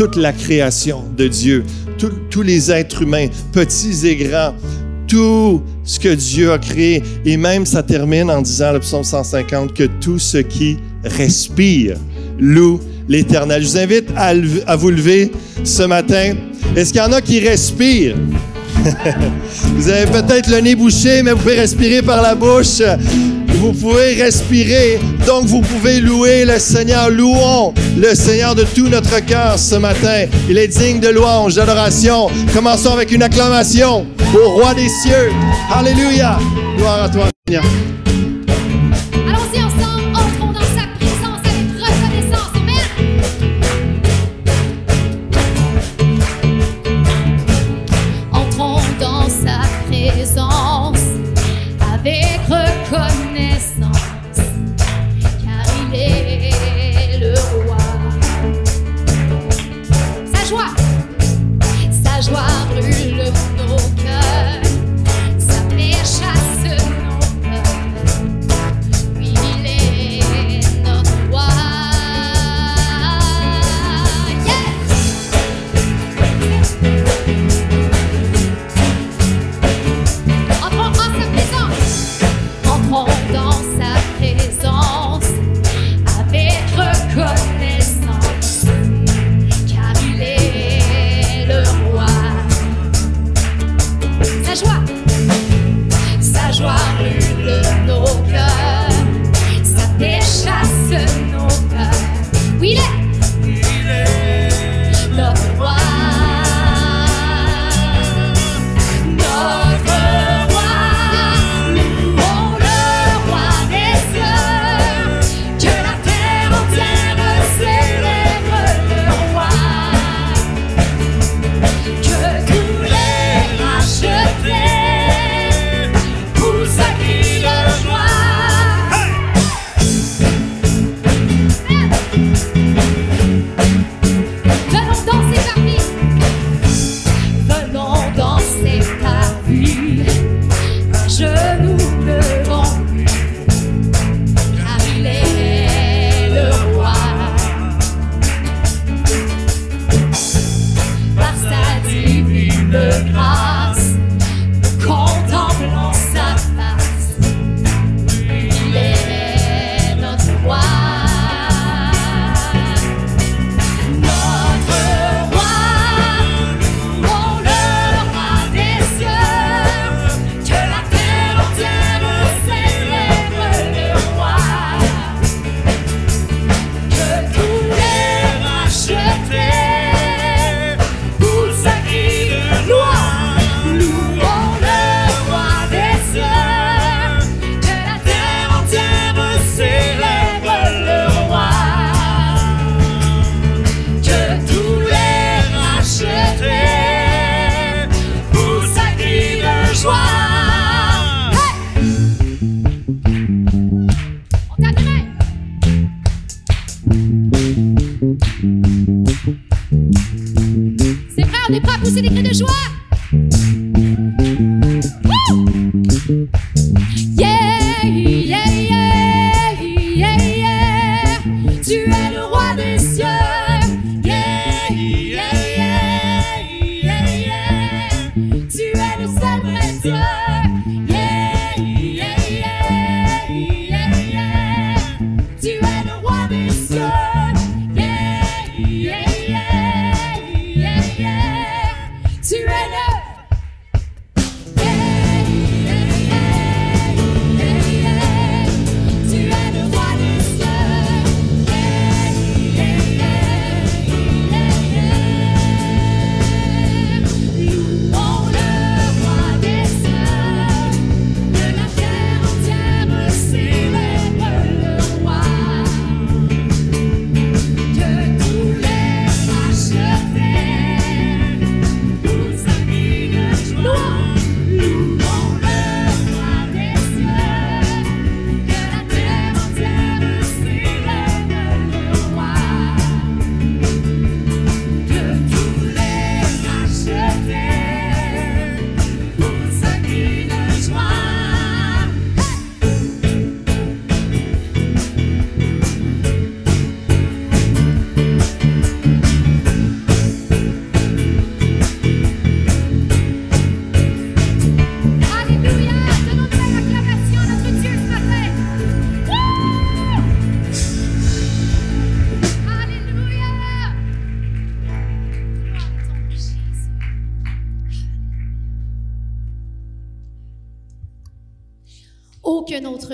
toute la création de Dieu, tous- les êtres humains, petits et grands, tout ce que Dieu a créé. Et même ça termine en disant, le psaume 150, que tout ce qui respire loue l'Éternel. Je vous invite à, à vous lever ce matin. Est-ce qu'il y en a qui respirent? vous avez peut-être le nez bouché, mais vous pouvez respirer par la bouche. Vous pouvez respirer, donc vous pouvez louer le Seigneur. Louons le Seigneur de tout notre cœur ce matin. Il est digne de louange, d'adoration. Commençons avec une acclamation au Roi des cieux. Alléluia. Gloire à toi, Seigneur.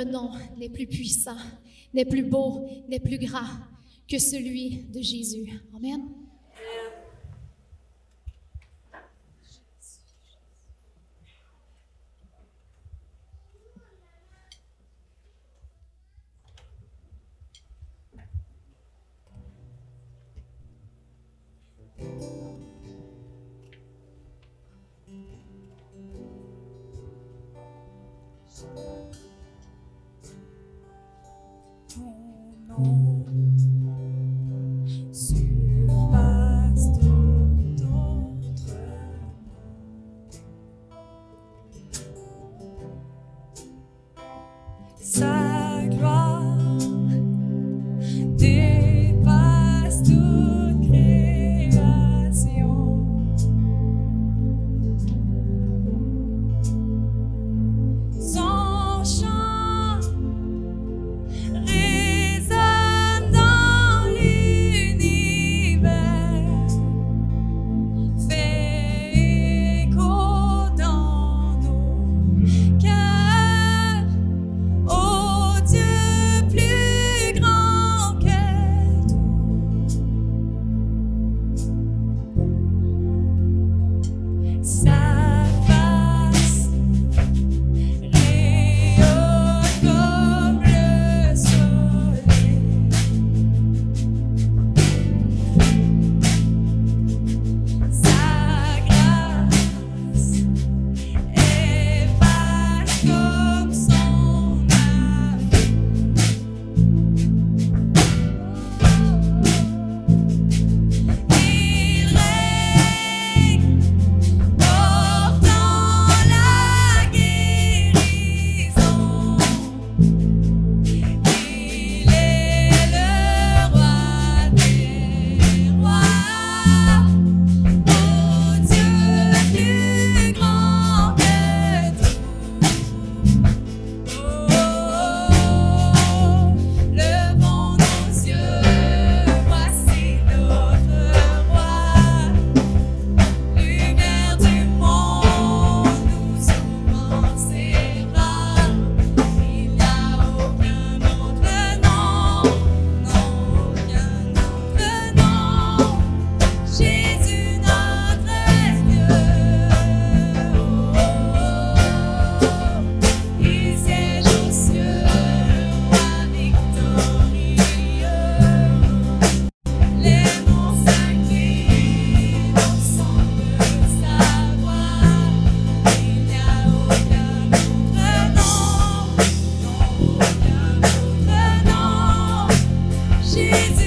Nom n'est plus puissant, n'est plus beau, n'est plus grand que celui de Jésus. Amen. It's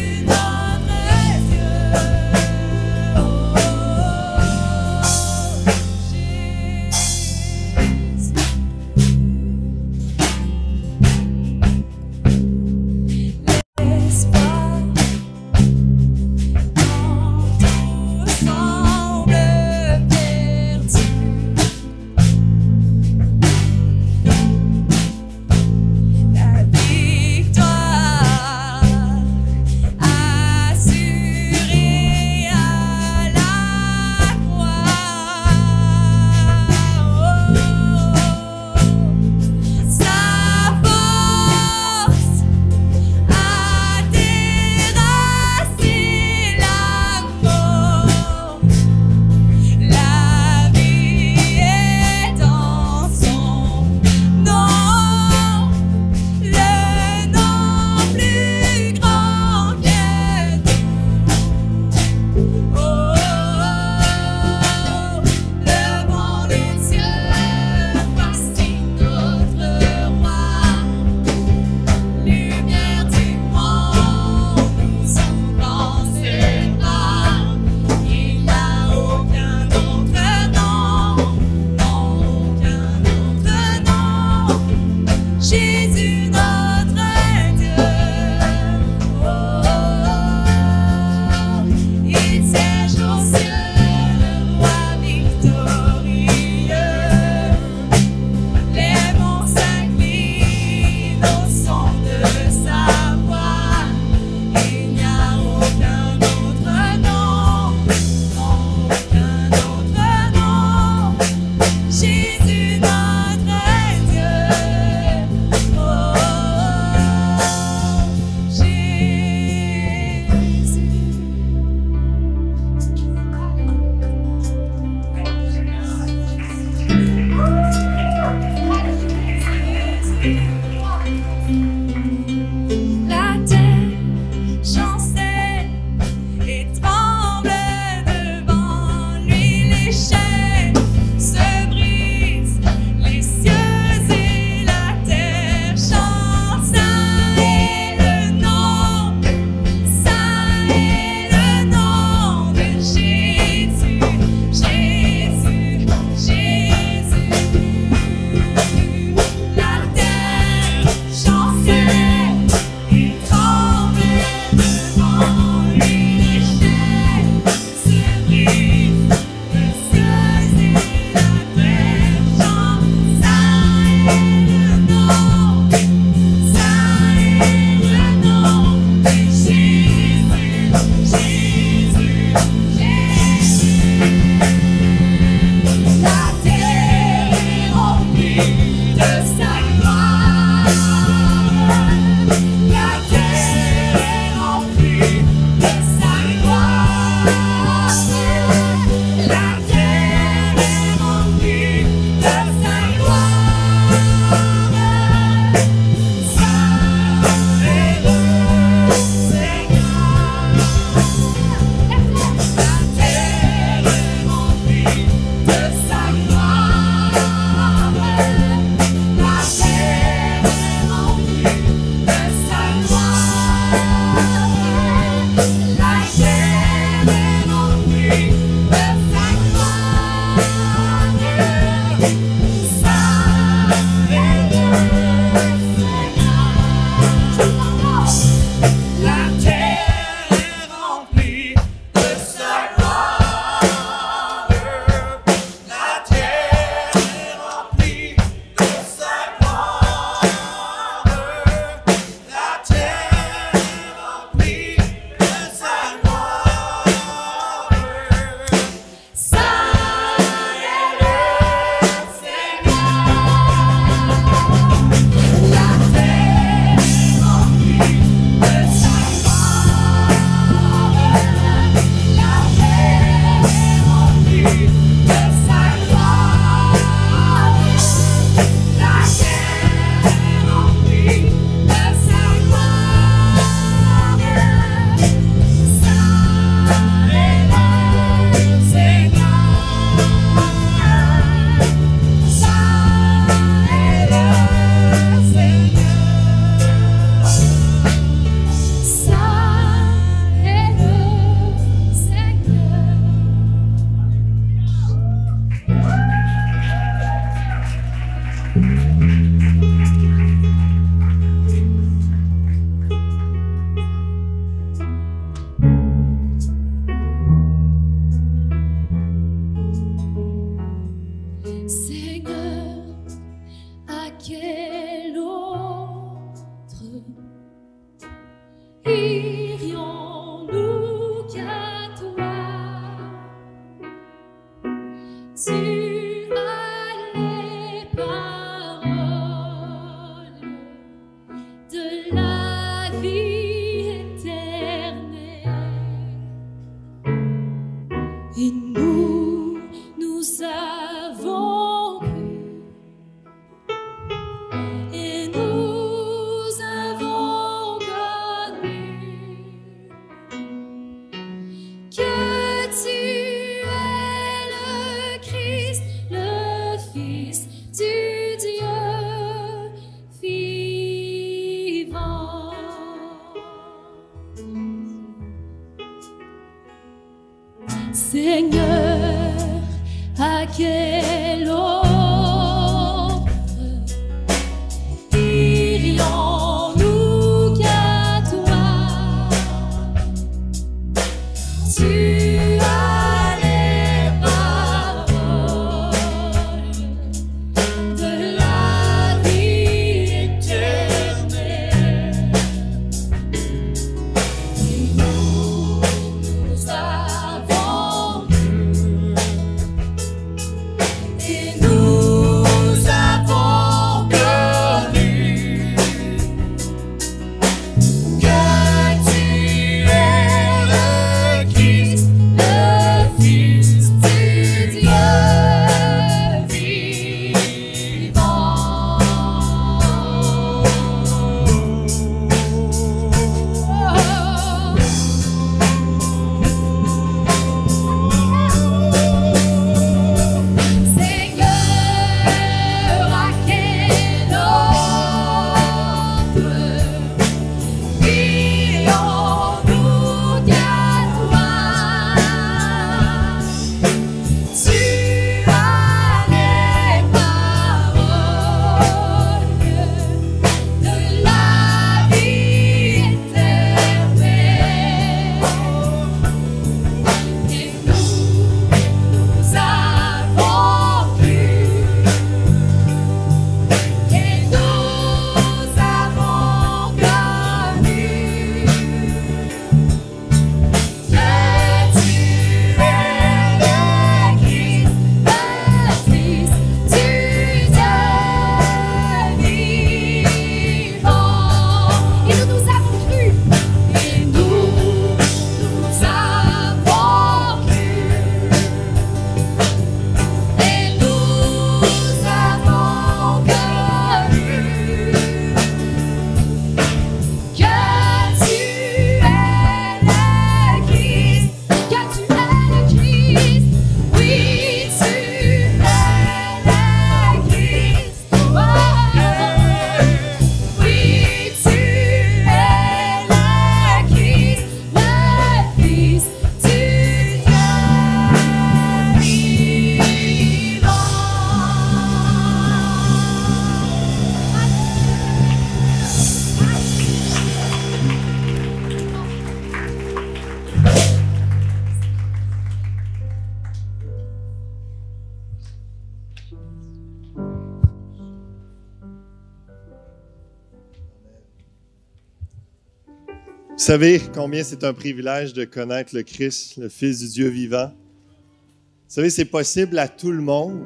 savez combien c'est un privilège de connaître le Christ, le Fils du Dieu vivant? Vous savez, c'est possible à tout le monde,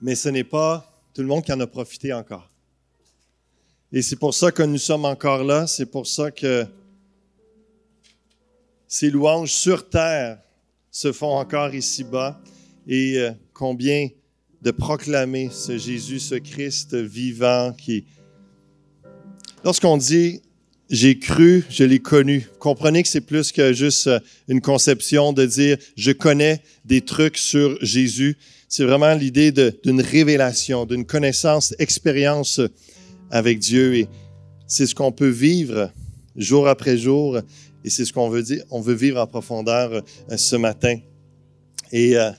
mais ce n'est pas tout le monde qui en a profité encore. Et c'est pour ça que nous sommes encore là, c'est pour ça que ces louanges sur terre se font encore ici-bas et euh, combien de proclamer ce Jésus, ce Christ vivant qui... Lorsqu'on dit j'ai cru, je l'ai connu. Comprenez que c'est plus que juste euh, une conception de dire je connais des trucs sur Jésus. C'est vraiment l'idée d'une révélation, d'une connaissance, expérience avec Dieu. Et c'est ce qu'on peut vivre jour après jour. Et c'est ce qu'on veut dire. On veut vivre en profondeur euh, ce matin. Et euh,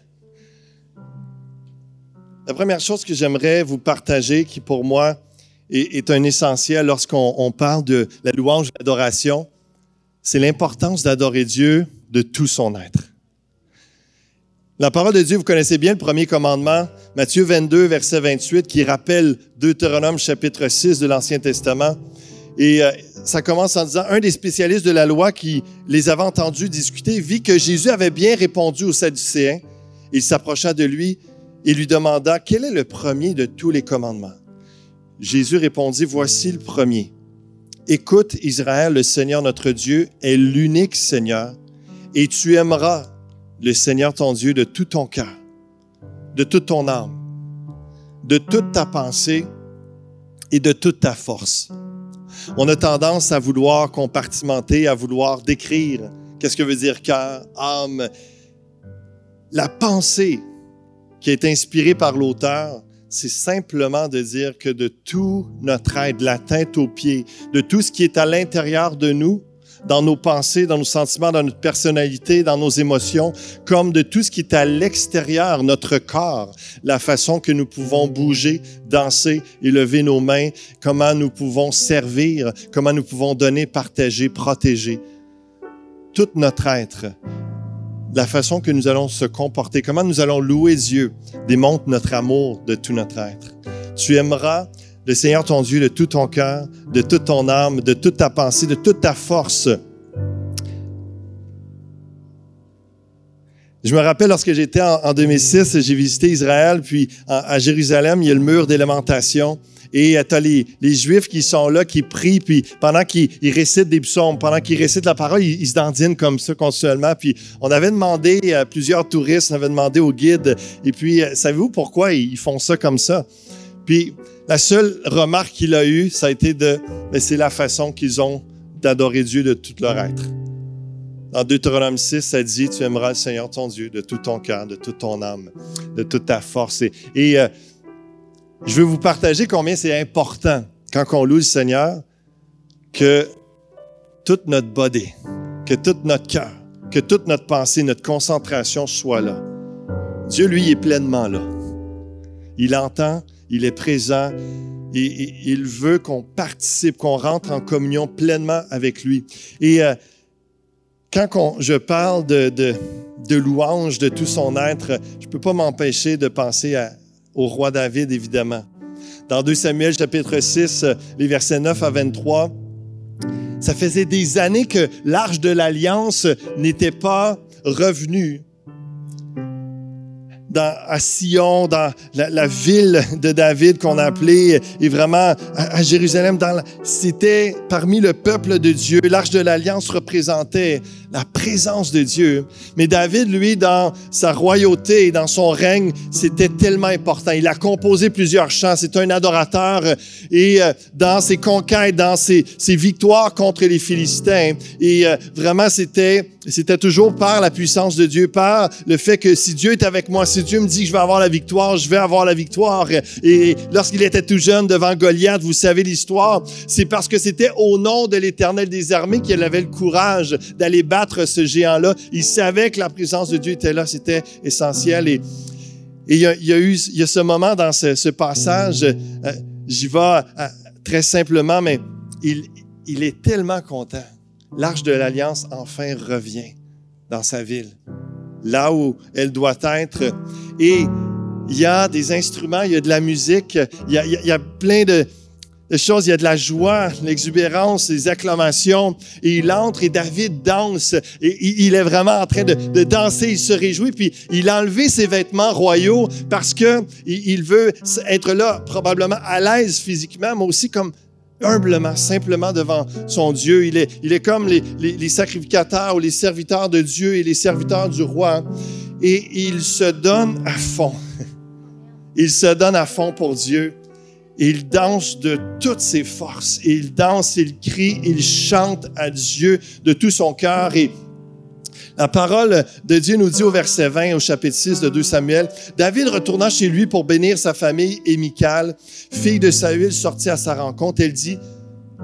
la première chose que j'aimerais vous partager, qui pour moi est, est un essentiel lorsqu'on on parle de la louange l'adoration, c'est l'importance d'adorer Dieu de tout son être. La parole de Dieu, vous connaissez bien le premier commandement, Matthieu 22, verset 28, qui rappelle Deutéronome chapitre 6 de l'Ancien Testament. Et euh, ça commence en disant, un des spécialistes de la loi qui les avait entendus discuter vit que Jésus avait bien répondu aux Sadducéens. Il s'approcha de lui et lui demanda, quel est le premier de tous les commandements? Jésus répondit, voici le premier. Écoute, Israël, le Seigneur notre Dieu est l'unique Seigneur, et tu aimeras le Seigneur ton Dieu de tout ton cœur, de toute ton âme, de toute ta pensée et de toute ta force. On a tendance à vouloir compartimenter, à vouloir décrire qu'est-ce que veut dire cœur, âme. La pensée qui est inspirée par l'auteur, c'est simplement de dire que de tout notre être, de la tête aux pieds, de tout ce qui est à l'intérieur de nous, dans nos pensées, dans nos sentiments, dans notre personnalité, dans nos émotions, comme de tout ce qui est à l'extérieur, notre corps, la façon que nous pouvons bouger, danser et lever nos mains, comment nous pouvons servir, comment nous pouvons donner, partager, protéger. Tout notre être, la façon que nous allons se comporter, comment nous allons louer Dieu, démontre notre amour de tout notre être. Tu aimeras le Seigneur ton Dieu de tout ton cœur, de toute ton âme, de toute ta pensée, de toute ta force. Je me rappelle lorsque j'étais en, en 2006, j'ai visité Israël, puis à, à Jérusalem, il y a le mur d'élémentation. Et tu as les, les Juifs qui sont là, qui prient, puis pendant qu'ils ils récitent des psaumes, pendant qu'ils récitent la parole, ils, se dandinent comme ça continuellement. Puis on avait demandé à plusieurs touristes, on avait demandé aux guides, et puis euh, savez-vous pourquoi ils font ça comme ça? Puis la seule remarque qu'il a eue, ça a été de, mais c'est la façon qu'ils ont d'adorer Dieu de tout leur être. Dans Deutéronome 6, ça dit, tu aimeras le Seigneur ton Dieu de tout ton cœur, de toute ton âme, de toute ta force. Et, et, euh, je veux vous partager combien c'est important quand on loue le Seigneur que toute notre body, que tout notre cœur, que toute notre pensée, notre concentration soit là. Dieu, lui, est pleinement là. Il entend, il est présent et, il veut qu'on participe, qu'on rentre en communion pleinement avec lui. Et euh, quand je parle de, de, de louange de tout son être, je ne peux pas m'empêcher de penser à- au roi David, évidemment. Dans 2 Samuel chapitre 6, euh, les versets 9 à 23, ça faisait des années que l'arche de l'alliance n'était pas revenue à Sion, dans la, ville de David qu'on a appelée, et vraiment à, Jérusalem, c'était parmi le peuple de Dieu. L'arche de l'Alliance représentait la présence de Dieu. Mais David, lui, dans sa royauté et dans son règne, c'était tellement important. Il a composé plusieurs chants. C'est un adorateur. Et euh, dans ses conquêtes, dans ses, victoires contre les Philistins, et euh, vraiment, c'était c'était toujours par la puissance de Dieu, par le fait que si Dieu est avec moi, Dieu me dit que je vais avoir la victoire, je vais avoir la victoire. Et lorsqu'il était tout jeune devant Goliath, vous savez l'histoire, c'est parce que c'était au nom de l'Éternel des armées qu'il avait le courage d'aller battre ce géant-là. Il savait que la présence de Dieu était là, c'était essentiel. Et, il, y a, eu il y a ce moment dans ce, passage, euh, j'y vais euh, très simplement, mais il est tellement content. L'arche de l'Alliance enfin revient dans sa ville, là où elle doit être. Et il y a des instruments, il y a de la musique, il y a, plein de, choses, il y a de la joie, l'exubérance, les acclamations. Et il entre et David danse. Et il est vraiment en train de, danser, il se réjouit. Puis il a enlevé ses vêtements royaux parce que il veut être là probablement à l'aise physiquement, mais aussi comme humblement, simplement devant son Dieu. Il est, il est comme les, les, les sacrificateurs ou les serviteurs de Dieu et les serviteurs du roi. Et il se donne à fond. Il se donne à fond pour Dieu. Il danse de toutes ses forces. Il danse, il crie, il chante à Dieu de tout son cœur. Et la parole de Dieu nous dit au verset 20, au chapitre 6 de 2 Samuel, David retourna chez lui pour bénir sa famille et Michal, fille de Saül, sortit à sa rencontre. Elle dit,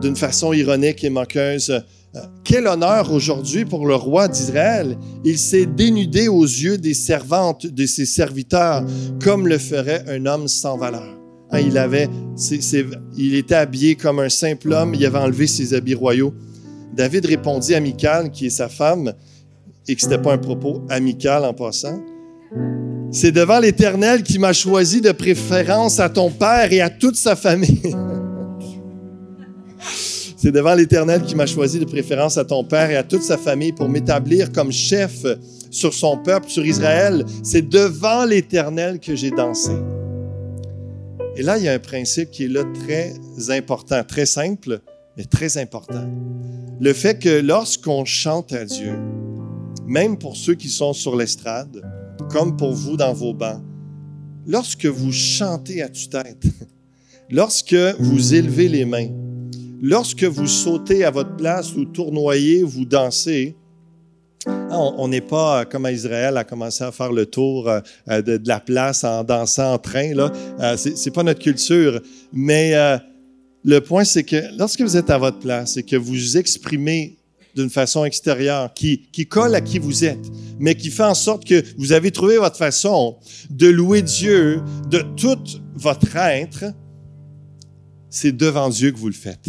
d'une façon ironique et moqueuse, euh, Quel honneur aujourd'hui pour le roi d'Israël. Il s'est dénudé aux yeux des servantes de ses serviteurs, comme le ferait un homme sans valeur. Hein, il, avait, il était habillé comme un simple homme, il avait enlevé ses habits royaux. David répondit à Michal, qui est sa femme, et que ce n'était pas un propos amical en passant. C'est devant l'Éternel qui m'a choisi de préférence à ton père et à toute sa famille. C'est devant l'Éternel qui m'a choisi de préférence à ton père et à toute sa famille pour m'établir comme chef sur son peuple, sur Israël. C'est devant l'Éternel que j'ai dansé. Et là, il y a un principe qui est là très important, très simple, mais très important. Le fait que lorsqu'on chante à Dieu, même pour ceux qui sont sur l'estrade, comme pour vous dans vos bancs, lorsque vous chantez à tue-tête, lorsque vous élevez les mains, lorsque vous sautez à votre place ou tournoyez, vous dansez, ah, on n'est pas euh, comme à Israël à commencer à faire le tour euh, euh, de, la place en dansant en train. C'est, c'est pas notre culture. Mais le point, c'est que lorsque vous êtes à votre place et que vous exprimez d'une façon extérieure qui, qui colle à qui vous êtes, mais qui fait en sorte que vous avez trouvé votre façon de louer Dieu de tout votre être, c'est devant Dieu que vous le faites.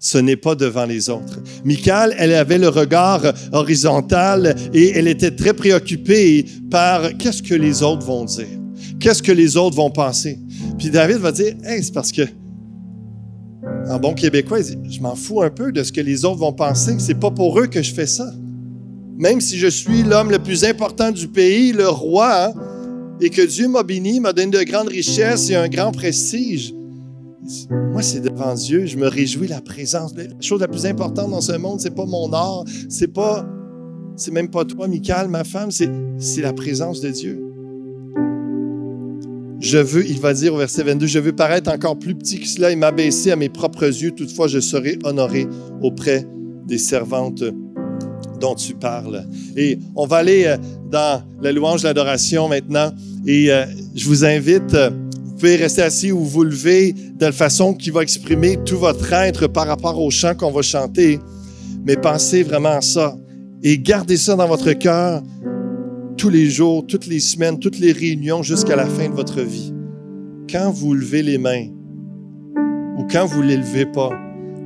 Ce n'est pas devant les autres. Michael, elle avait le regard horizontal et elle était très préoccupée par qu'est-ce que les autres vont dire, qu'est-ce que les autres vont penser. Puis David va dire, hey, c'est parce que en bon québécois, je m'en fous un peu de ce que les autres vont penser. C'est pas pour eux que je fais ça. Même si je suis l'homme le plus important du pays, le roi, hein, et que Dieu m'a béni, m'a donné de grandes richesses et un grand prestige. Moi, c'est devant Dieu, je me réjouis la présence. La chose la plus importante dans ce monde, c'est pas mon art, c'est pas, c'est même pas toi, Michael, ma femme, c'est la présence de Dieu. Je veux, il va dire au verset 22, je veux paraître encore plus petit que cela et m'abaisser à mes propres yeux. Toutefois, je serai honoré auprès des servantes dont tu parles. Et on va aller euh, dans la louange, l'adoration maintenant. Et euh, je vous invite, euh, vous pouvez rester assis ou vous lever de la façon qui va exprimer tout votre être par rapport au chant qu'on va chanter. Mais pensez vraiment à ça. Et gardez ça dans votre cœur tous les jours, toutes les semaines, toutes les réunions jusqu'à la fin de votre vie. Quand vous levez les mains, ou quand vous ne les levez pas,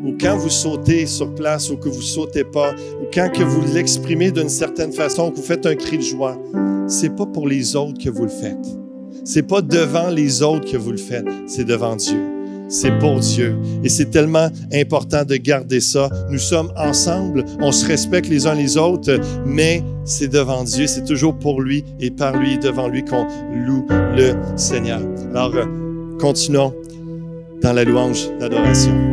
ou quand vous sautez sur place ou que vous sautez pas, ou quand que vous l'exprimez d'une certaine façon, que vous faites un cri de joie, c'est pas pour les autres que vous le faites. C'est pas devant les autres que vous le faites, c'est devant Dieu. C'est pour Dieu. Et c'est tellement important de garder ça. Nous sommes ensemble, on se respecte les uns les autres, mais c'est devant Dieu, c'est toujours pour lui et par lui, devant lui qu'on loue le Seigneur. Alors, euh, continuons dans la louange, l'adoration.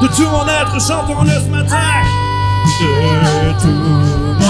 De tout mon être, chantons-le ce matin? De tout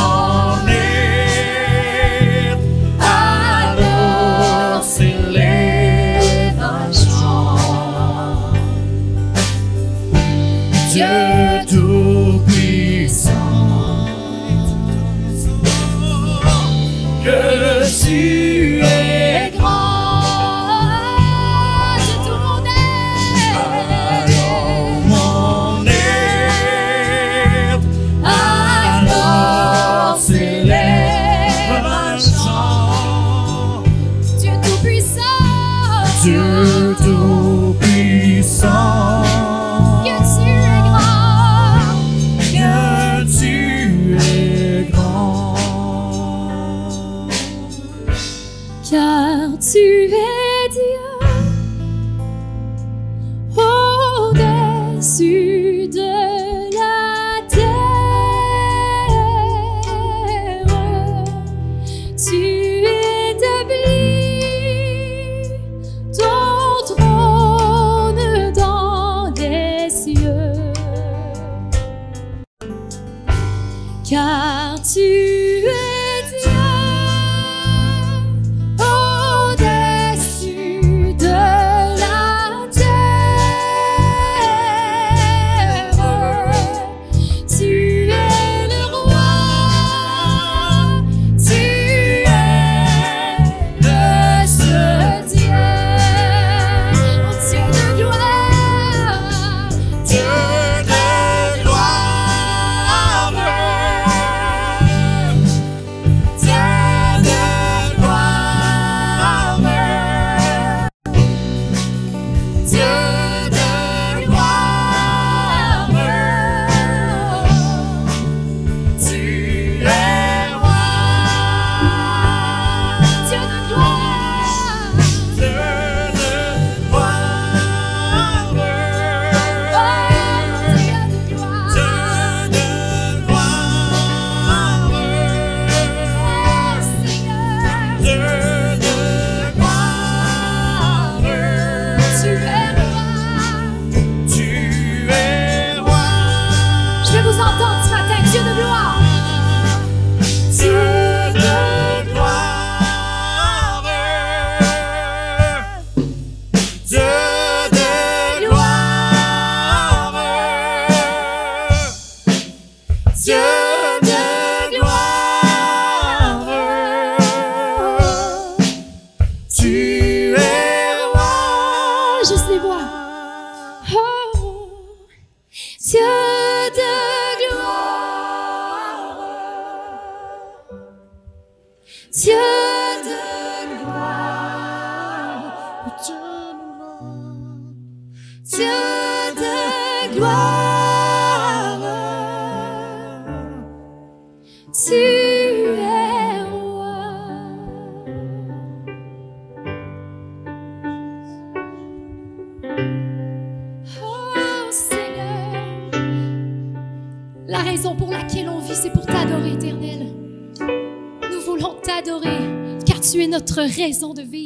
de vivre,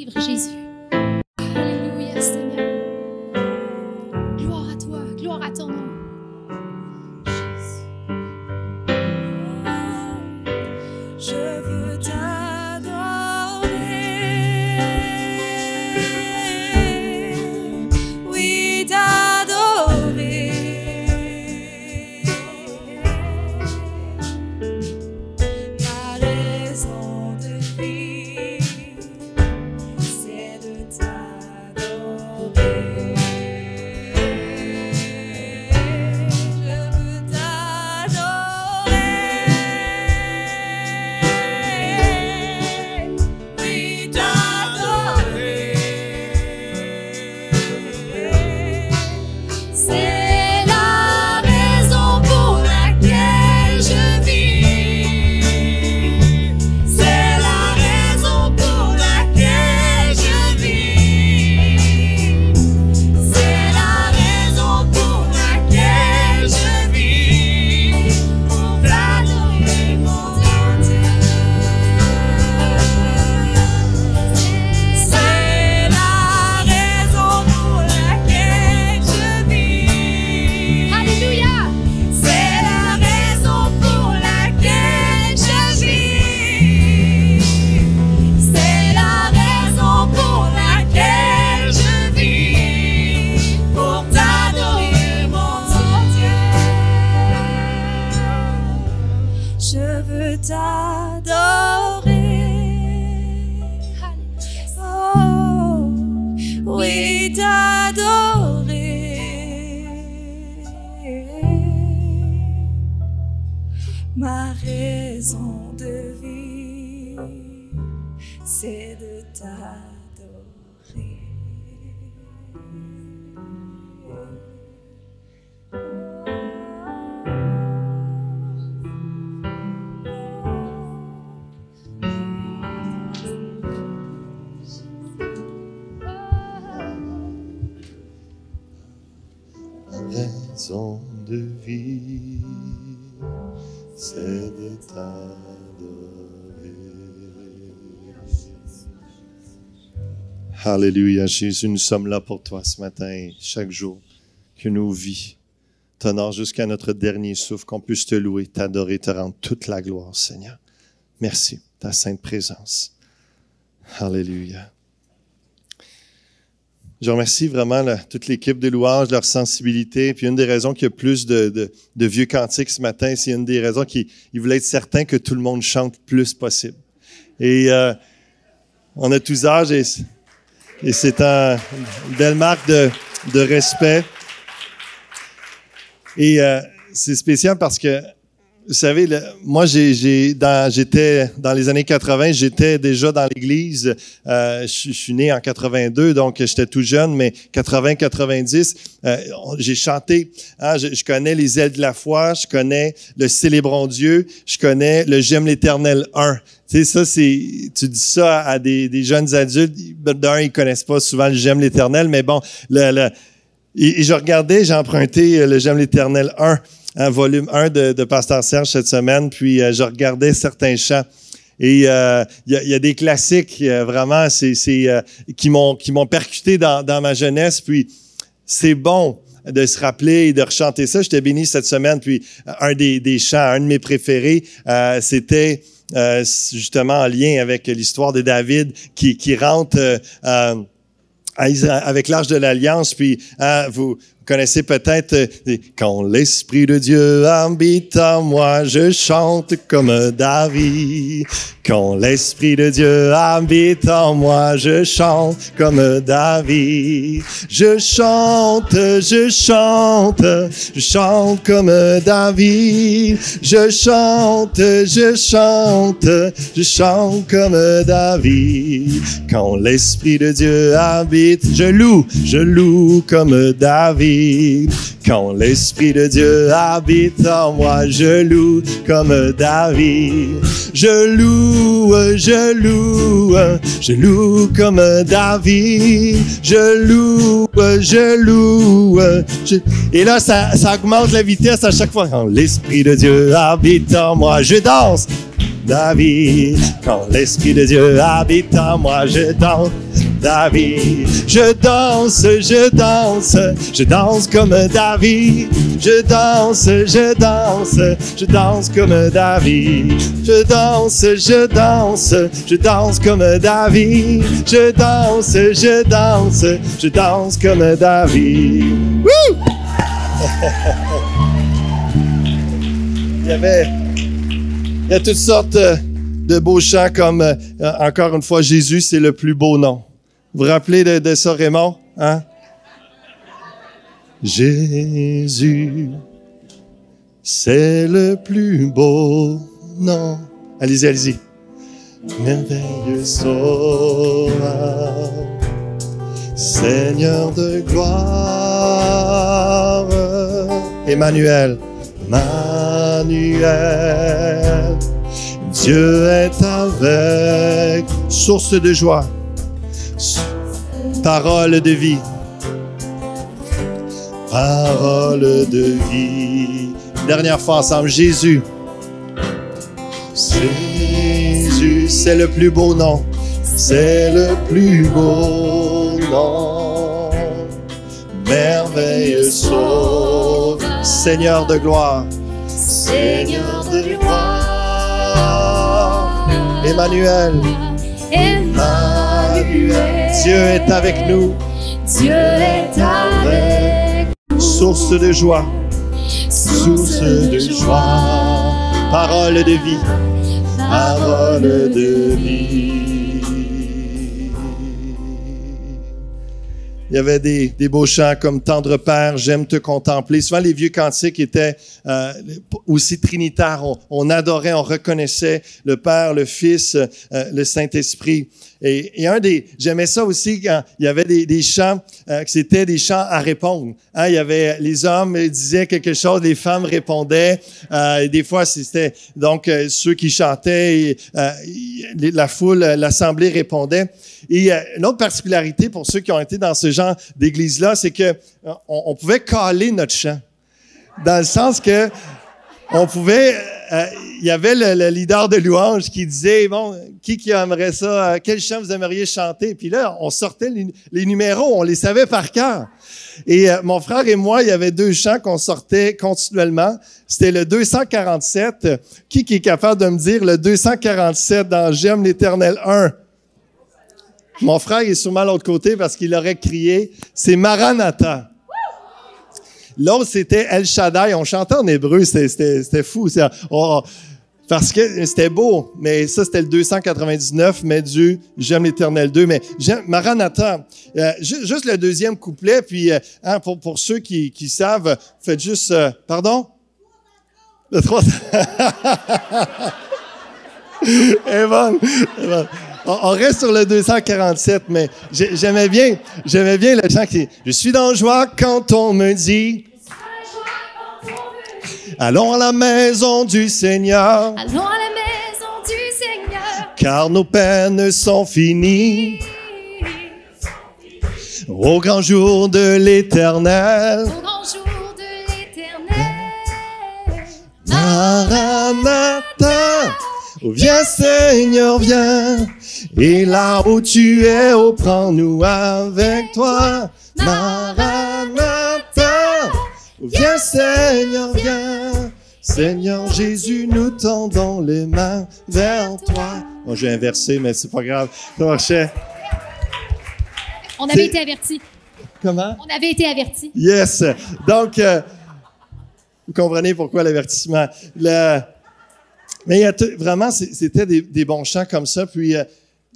Alléluia, Jésus, nous sommes là pour toi ce matin, chaque jour, que nos vies t'honorent jusqu'à notre dernier souffle, qu'on puisse te louer, t'adorer, te rendre toute la gloire, Seigneur. Merci, ta sainte présence. Alléluia. Je remercie vraiment toute l'équipe de louanges, leur sensibilité. Puis une des raisons qu'il y a plus de, vieux cantiques ce matin, c'est une des raisons qu'ils ils voulaient être certains que tout le monde chante le plus possible. Et euh, on a tous âges et c'est un- une belle marque de, respect. Et euh, c'est spécial parce que vous savez, moi, j'ai, dans, j'étais dans les années 80, j'étais déjà dans l'Église. Euh, je, suis- né en 82, donc j'étais tout jeune, mais 80-90, euh, j'ai chanté. hein, je, je connais les ailes de la foi, je connais le Célébrons Dieu, je connais le J'aime l'Éternel 1. Tu sais, ça, c'est, tu dis ça à des, jeunes adultes, d'un, ils connaissent pas souvent le J'aime l'Éternel, mais bon, le, et, je regardais, j'ai emprunté euh, le J'aime l'Éternel 1, un volume 1 de, de Pasteur Serge cette semaine, puis euh, je regardais certains chants. Et euh, il y, a, des classiques, vraiment, c'est, qui m'ont qui m'ont percuté dans, dans ma jeunesse. Puis c'est bon de se rappeler et de rechanter ça. J'étais béni cette semaine. Puis un des, des chants, un de mes préférés, c'était euh, justement en lien avec l'histoire de David qui, rentre euh, euh, avec l'Arche de l'Alliance, puis vous connaissez peut-être euh, quand l'Esprit de Dieu habite en moi, je chante comme David. Quand l'Esprit de Dieu habite en moi, je chante comme David. Je chante, je chante, je chante comme David. Je chante, je chante, je chante comme David. Quand l'Esprit de Dieu habite, je loue, je loue comme David. Quand l'Esprit de Dieu habite en moi, je loue comme David. Je loue, je loue, je loue comme David. Je loue, je loue. je- Et là, ça, ça augmente la vitesse à chaque fois. Quand l'Esprit de Dieu habite en moi, je danse. David, quand l'Esprit de Dieu habite en moi, je danse. David, je danse, je danse, je danse comme David. Je danse, je danse, je danse comme David. Je danse, je danse, je danse comme David. Je danse, je danse, je danse comme David. Wouh! Il y avait il y a toutes sortes de beaux chants comme, euh, encore une fois, Jésus, c'est le plus beau nom. Vous rappelez de, de ça, Raymond? Hein? Jésus, c'est le plus beau nom. Allez-y, allez-y. Merveilleux sauveur, Seigneur de gloire, Emmanuel, Emmanuel, Dieu est avec, source de joie, parole de vie, parole de vie. Dernière fois ensemble, Jésus. Jésus, c'est le plus beau nom, c'est le plus beau nom. Merveilleux sauveur, Seigneur de gloire, Seigneur de gloire. Emmanuel, Emmanuel, Dieu est avec nous, Dieu est avec source de joie, source de joie, parole de vie, parole de vie. Il y avait des, des beaux chants comme Tendre Père, j'aime te contempler. Souvent, les vieux cantiques étaient euh, aussi trinitaires. On, on adorait, on reconnaissait le Père, le Fils, euh, le Saint-Esprit. Et, et, un des, j'aimais ça aussi quand il y avait des, des chants, euh, que c'était des chants à répondre. Hein, il y avait les hommes disaient quelque chose, les femmes répondaient. Euh, et des fois, c'était donc euh, ceux qui chantaient, et, euh, la foule, l'assemblée répondait. Et euh, une autre particularité pour ceux qui ont été dans ce genre d'église-là, c'est que on, on pouvait caler notre chant, dans le sens que on pouvait, euh, il y avait le, le, leader de louange qui disait, bon, qui qui aimerait ça, euh, quel chant vous aimeriez chanter? Puis là, on sortait les, numéros, on les savait par cœur. Et euh, mon frère et moi, il y avait deux chants qu'on sortait continuellement. C'était le 247. Qui qui est capable de me dire le 247 dans J'aime l'Éternel 1? Mon frère est sûrement à l'autre côté parce qu'il aurait crié, c'est Maranatha. L'autre, c'était El Shaddai. On chantait en hébreu, c'était fou. On, parce que c'était beau, mais ça, c'était le 299, mais Dieu, j'aime l'éternel 2. Mais Maranatha, euh, juste le deuxième couplet, puis euh, hein, pour, pour ceux qui, qui savent, faites juste... Euh, pardon? Le 3... Evan, Evan. On, on reste sur le 247, mais j'aimais bien, j'aimais bien le chant qui Je suis dans joie quand on me dit Allons à la maison du Seigneur. Allons à la maison du Seigneur. Car nos peines sont finies. Au grand jour de l'éternel. Au grand jour de l'éternel. Maranatha. Viens Seigneur, viens. Et là où tu es, oh, prends-nous avec toi. Maranatha. Viens Seigneur, viens. Seigneur Jésus, nous tendons les mains vers toi. Bon, j'ai inversé, mais c'est pas grave. Ça marchait. On avait été avertis. Comment? On avait été avertis. Yes. Donc, euh, vous comprenez pourquoi l'avertissement. Le... Mais il y a vraiment, c'était des, des, bons chants comme ça. Puis, euh,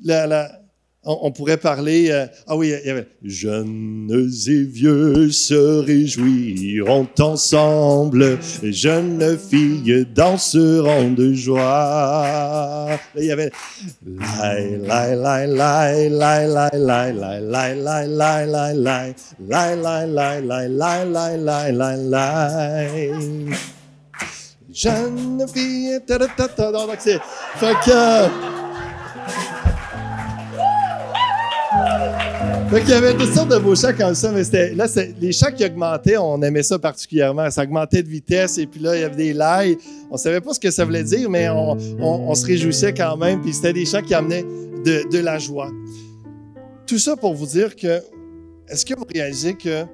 la, on, pourrait parler. Ah oui, il y avait Jeunes et vieux se réjouiront ensemble, jeunes filles danseront de joie. il y avait. Jeune fille, ta ta ta ta Donc qu'il y avait toutes sortes de beaux chants comme ça, mais c'était là, les chants qui augmentaient, on aimait ça particulièrement. Ça augmentait de vitesse et puis là, il y avait des lailles. On savait pas ce que ça voulait dire, mais on, on, on se réjouissait quand même. Puis c'était des chants qui amenaient de, de la joie. Tout ça pour vous dire que, est-ce que vous réalisez que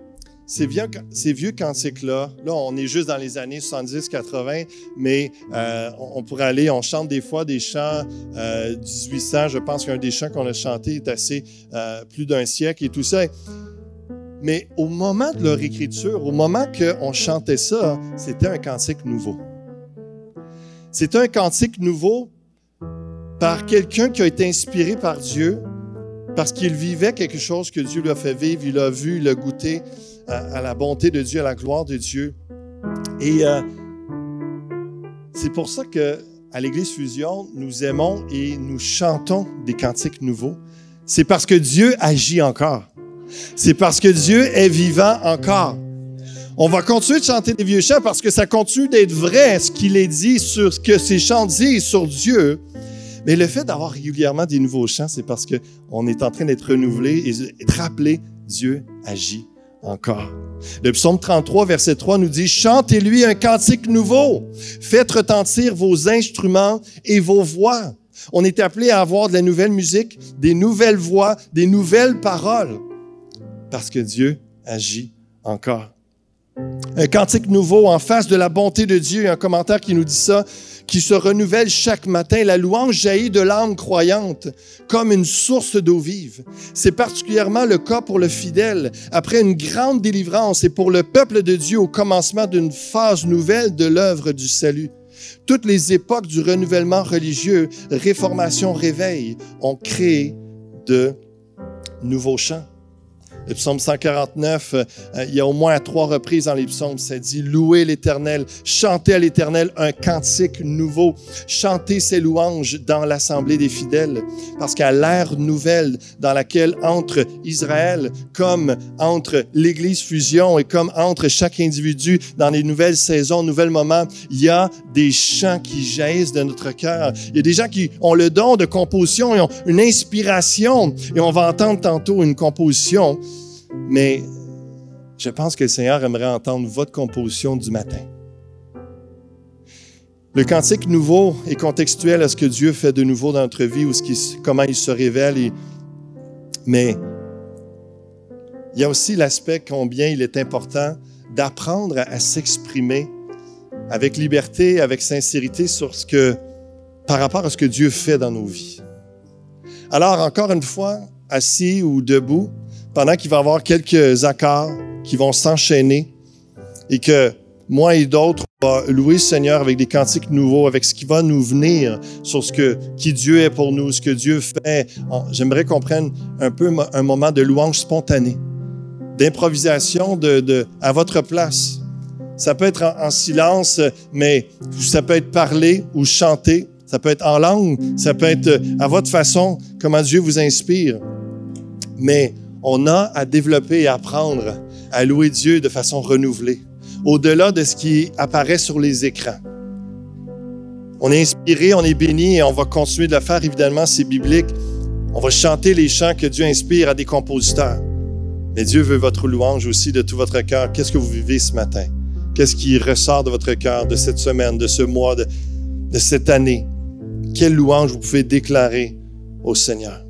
ces vieux, ces vieux cantiques-là, là, on est juste dans les années 70-80, mais euh, on, pourrait aller, on chante des fois des chants euh, 1800. Je pense qu'un des chants qu'on a chanté est assez euh, plus d'un siècle et tout ça. Mais au moment de leur écriture, au moment qu'on chantait ça, c'était un cantique nouveau. C'était un cantique nouveau par quelqu'un qui a été inspiré par Dieu, parce qu'il vivait quelque chose que Dieu lui a fait vivre, il a vu, il a goûté à, la bonté de Dieu, à la gloire de Dieu. Et euh, c'est pour ça que à l'Église Fusion, nous aimons et nous chantons des cantiques nouveaux. C'est parce que Dieu agit encore. C'est parce que Dieu est vivant encore. On va continuer de chanter des vieux chants parce que ça continue d'être vrai ce qu'il est dit sur ce que ces chants disent sur Dieu. Mais le fait d'avoir régulièrement des nouveaux chants, c'est parce qu'on est en train d'être renouvelé et de rappeler Dieu agit encore. Le psaume 33, verset 3 nous dit, Chantez-lui un cantique nouveau, faites retentir vos instruments et vos voix. On est appelé à avoir de la nouvelle musique, des nouvelles voix, des nouvelles paroles, parce que Dieu agit encore. Un cantique nouveau en face de la bonté de Dieu, un commentaire qui nous dit ça, qui se renouvelle chaque matin. La louange jaillit de l'âme croyante comme une source d'eau vive. C'est particulièrement le cas pour le fidèle après une grande délivrance et pour le peuple de Dieu au commencement d'une phase nouvelle de l'œuvre du salut. Toutes les époques du renouvellement religieux, réformation, réveil, ont créé de nouveaux chants. Le psaume 149, euh, il y a au moins trois reprises dans les psaumes, ça dit Louez l'Éternel, chantez à l'Éternel un cantique nouveau, chantez ses louanges dans l'assemblée des fidèles, parce qu'à l'ère nouvelle dans laquelle entre Israël, comme entre l'Église fusion et comme entre chaque individu dans les nouvelles saisons, nouvelles moments, il y a des chants qui jaillissent de notre cœur. Il y a des gens qui ont le don de composition et ont une inspiration, et on va entendre tantôt une composition mais je pense que le Seigneur aimerait entendre votre composition du matin. Le cantique nouveau est contextuel à ce que Dieu fait de nouveau dans notre vie ou ce comment il se révèle. mais il y a aussi l'aspect combien il est important d'apprendre à, s'exprimer avec liberté, avec sincérité sur ce que, par rapport à ce que Dieu fait dans nos vies. Alors, encore une fois, assis ou debout, pendant qu'il va y avoir quelques accords qui vont s'enchaîner et que moi et d'autres, on va louer le Seigneur avec des cantiques nouveaux, avec ce qui va nous venir sur ce que qui Dieu est pour nous, ce que Dieu fait. J'aimerais qu'on prenne un peu un moment de louange spontanée, d'improvisation de, de, à votre place. Ça peut être en, en, silence, mais ça peut être parlé ou chanté. Ça peut être en langue, ça peut être à votre façon, comment Dieu vous inspire. Mais on a à développer et apprendre à louer Dieu de façon renouvelée, au-delà de ce qui apparaît sur les écrans. On est inspiré, on est béni et on va continuer de le faire, évidemment, c'est biblique. On va chanter les chants que Dieu inspire à des compositeurs. Mais Dieu veut votre louange aussi de tout votre cœur. Qu'est-ce que vous vivez ce matin? Qu'est-ce qui ressort de votre cœur de cette semaine, de ce mois, de, de cette année? Quelle louange vous pouvez déclarer au Seigneur?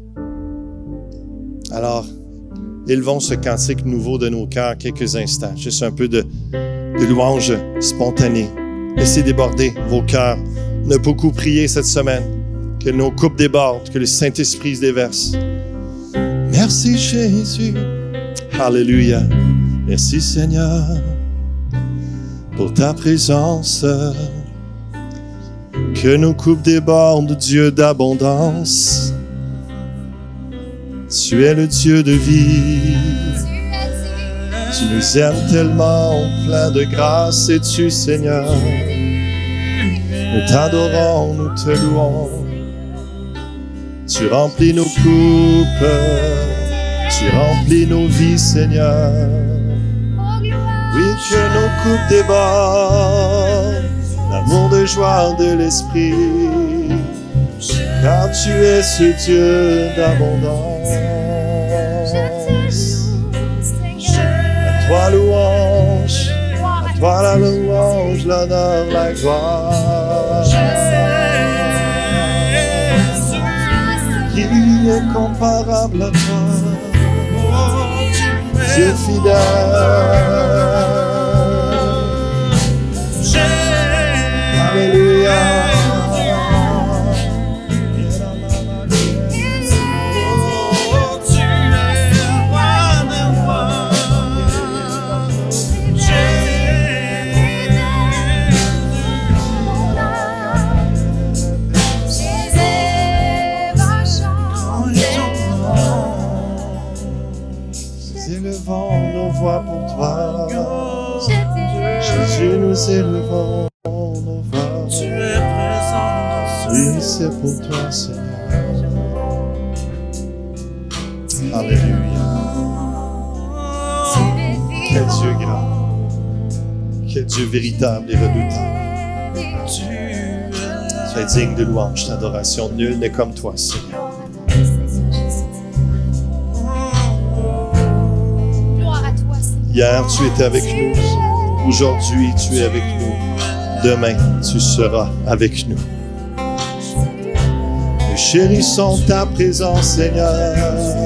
Alors, élevons ce cantique nouveau de nos cœurs quelques instants. Juste un peu de, louange spontanée. Laissez déborder vos cœurs. On a beaucoup prié cette semaine. Que nos coupes débordent, que le Saint-Esprit se déverse. Merci Jésus. Alléluia. Merci Seigneur pour ta présence. Que nos coupes débordent, Dieu d'abondance. Tu es le Dieu de vie. Tu nous aimes tellement, plein de grâce et tu Seigneur? Nous t'adorons, nous te louons. Tu remplis nos coupes, tu remplis nos vies, Seigneur. Oui, que nos coupes débordent, l'amour de joie de l'esprit car tu es ce Dieu d'abondance. À toi louange, à toi la louange, l'honneur, la gloire. Qui est comparable à toi, Dieu fidèle. Dieu véritable et redoutable. Tu es digne de louange, d'adoration. Nul n'est comme toi, Seigneur. Hier, tu étais avec nous. Aujourd'hui, tu es avec nous. Demain, tu seras avec nous. Nous chérissons ta présence, Seigneur.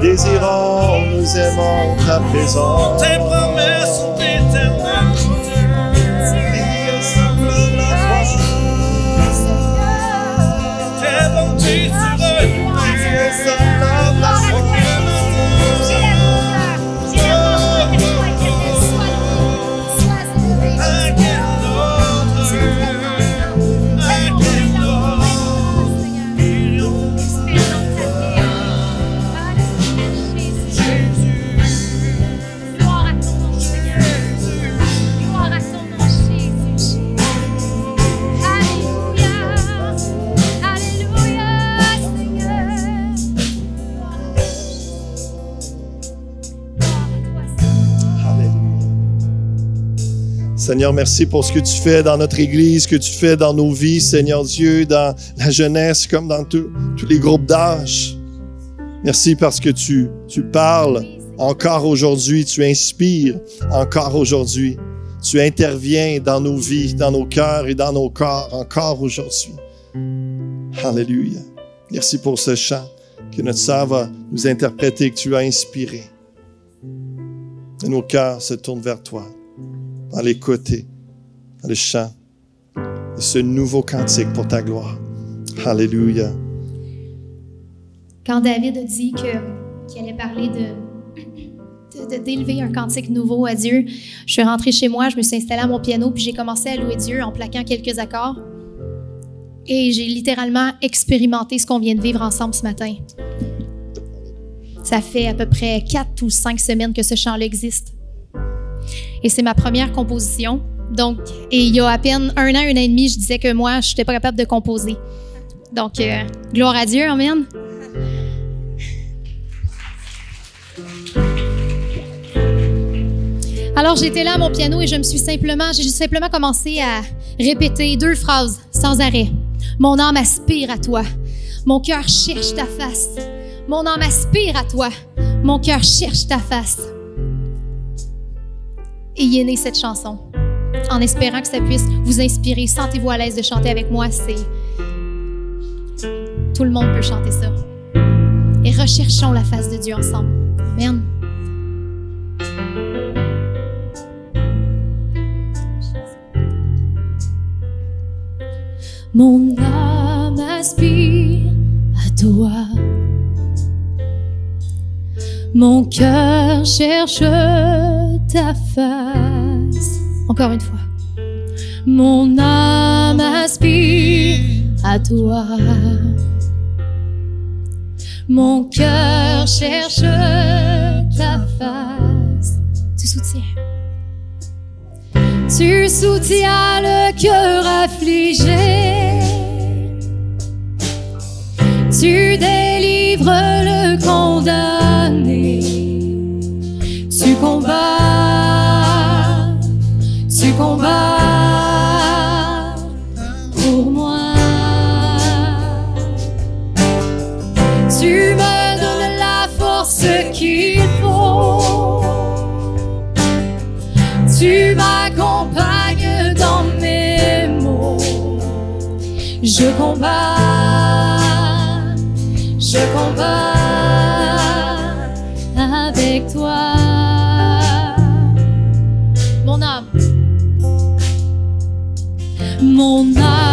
Désirons, nous aimons ta présence. Tes promesses sont éternelles. Seigneur, merci pour ce que tu fais dans notre Église, ce que tu fais dans nos vies, Seigneur Dieu, dans la jeunesse comme dans tous les groupes d'âge. Merci parce que tu, tu parles encore aujourd'hui, tu inspires encore aujourd'hui. Tu interviens dans nos vies, dans nos cœurs et dans nos corps encore aujourd'hui. Alléluia. Merci pour ce chant que notre sœur va nous interpréter, que tu as inspiré. Et nos cœurs se tournent vers toi, dans les côtés, dans de ce nouveau cantique pour ta gloire. Alléluia. Quand David a dit qu'il allait parler de- d'élever un cantique nouveau à Dieu, je suis rentrée chez moi, je me suis installée à mon piano, puis j'ai commencé à louer Dieu en plaquant quelques accords. Et j'ai littéralement expérimenté ce qu'on vient de vivre ensemble ce matin. Ça fait à peu près quatre ou cinq semaines que ce chant-là existe. Et c'est ma première composition. Donc, et il y a à peine un an, un an et demi, je disais que moi, je n'étais pas capable de composer. Donc, euh, gloire à Dieu, Amen. Alors j'étais là à mon piano et je me suis simplement, j'ai simplement commencé à répéter deux phrases sans arrêt. Mon âme aspire à toi. Mon cœur cherche ta face. Mon âme aspire à toi. Mon cœur cherche ta face. Et cette chanson. En espérant que ça puisse vous inspirer, sentez-vous à l'aise de chanter avec moi. C'est tout le monde peut chanter ça. Et recherchons la face de Dieu ensemble. Amen. Mon âme aspire à toi. Mon cœur cherche ta face. Encore une fois. Mon âme aspire à toi. Mon cœur cherche ta face. Tu soutiens. Tu soutiens le cœur affligé. Je combats, je combats avec toi. Mon âme, mon âme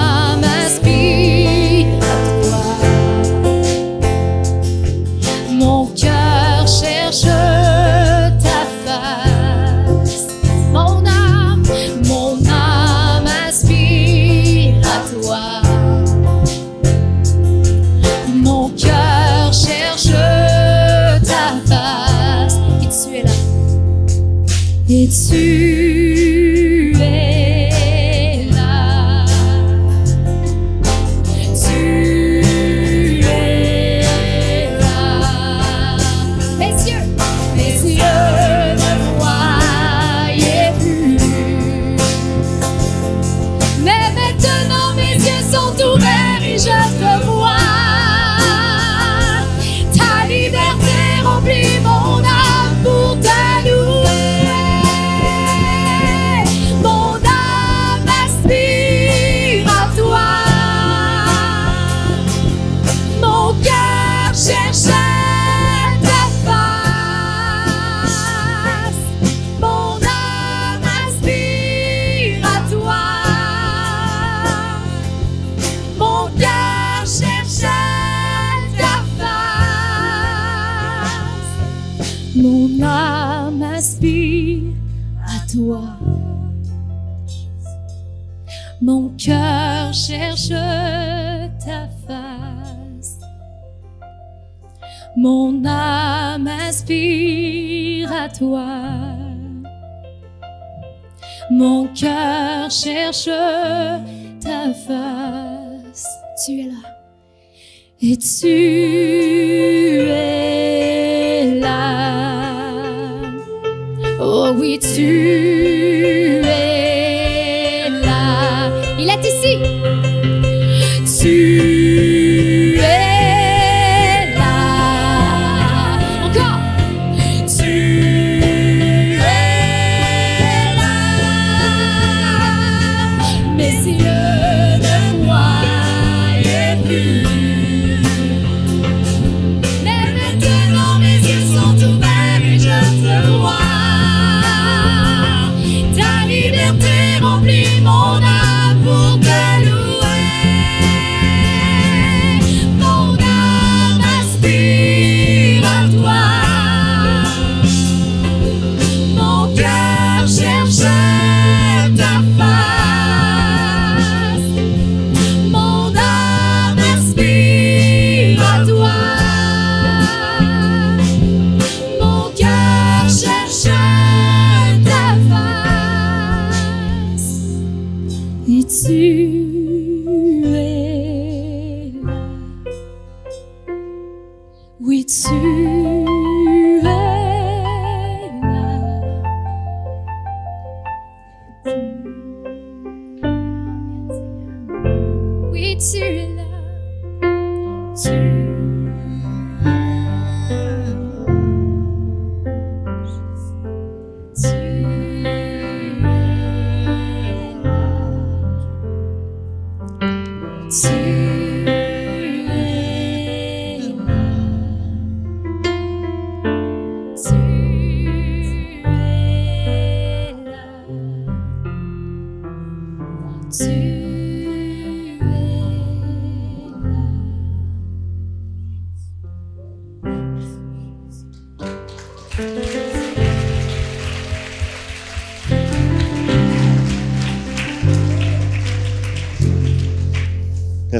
Mon cœur cherche ta face. Tu es là. Et tu es là. Oh oui, tu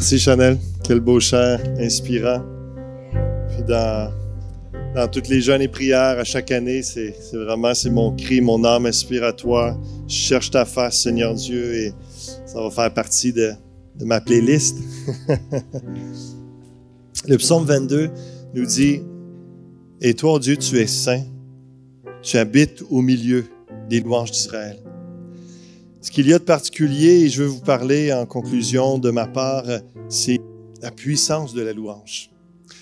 Merci Chanel. Quel beau chant inspirant. Puis dans, toutes les jeunes et prières à chaque année, c'est vraiment c'est mon cri, mon âme aspire à toi. Je cherche ta face, Seigneur Dieu, et ça va faire partie de, de ma playlist. Le psaume 22 nous dit Et toi, Dieu, tu es saint. Tu habites au milieu des louanges d'Israël. Ce qu'il y a de particulier, et je veux vous parler en conclusion de ma part, c'est la puissance de la louange.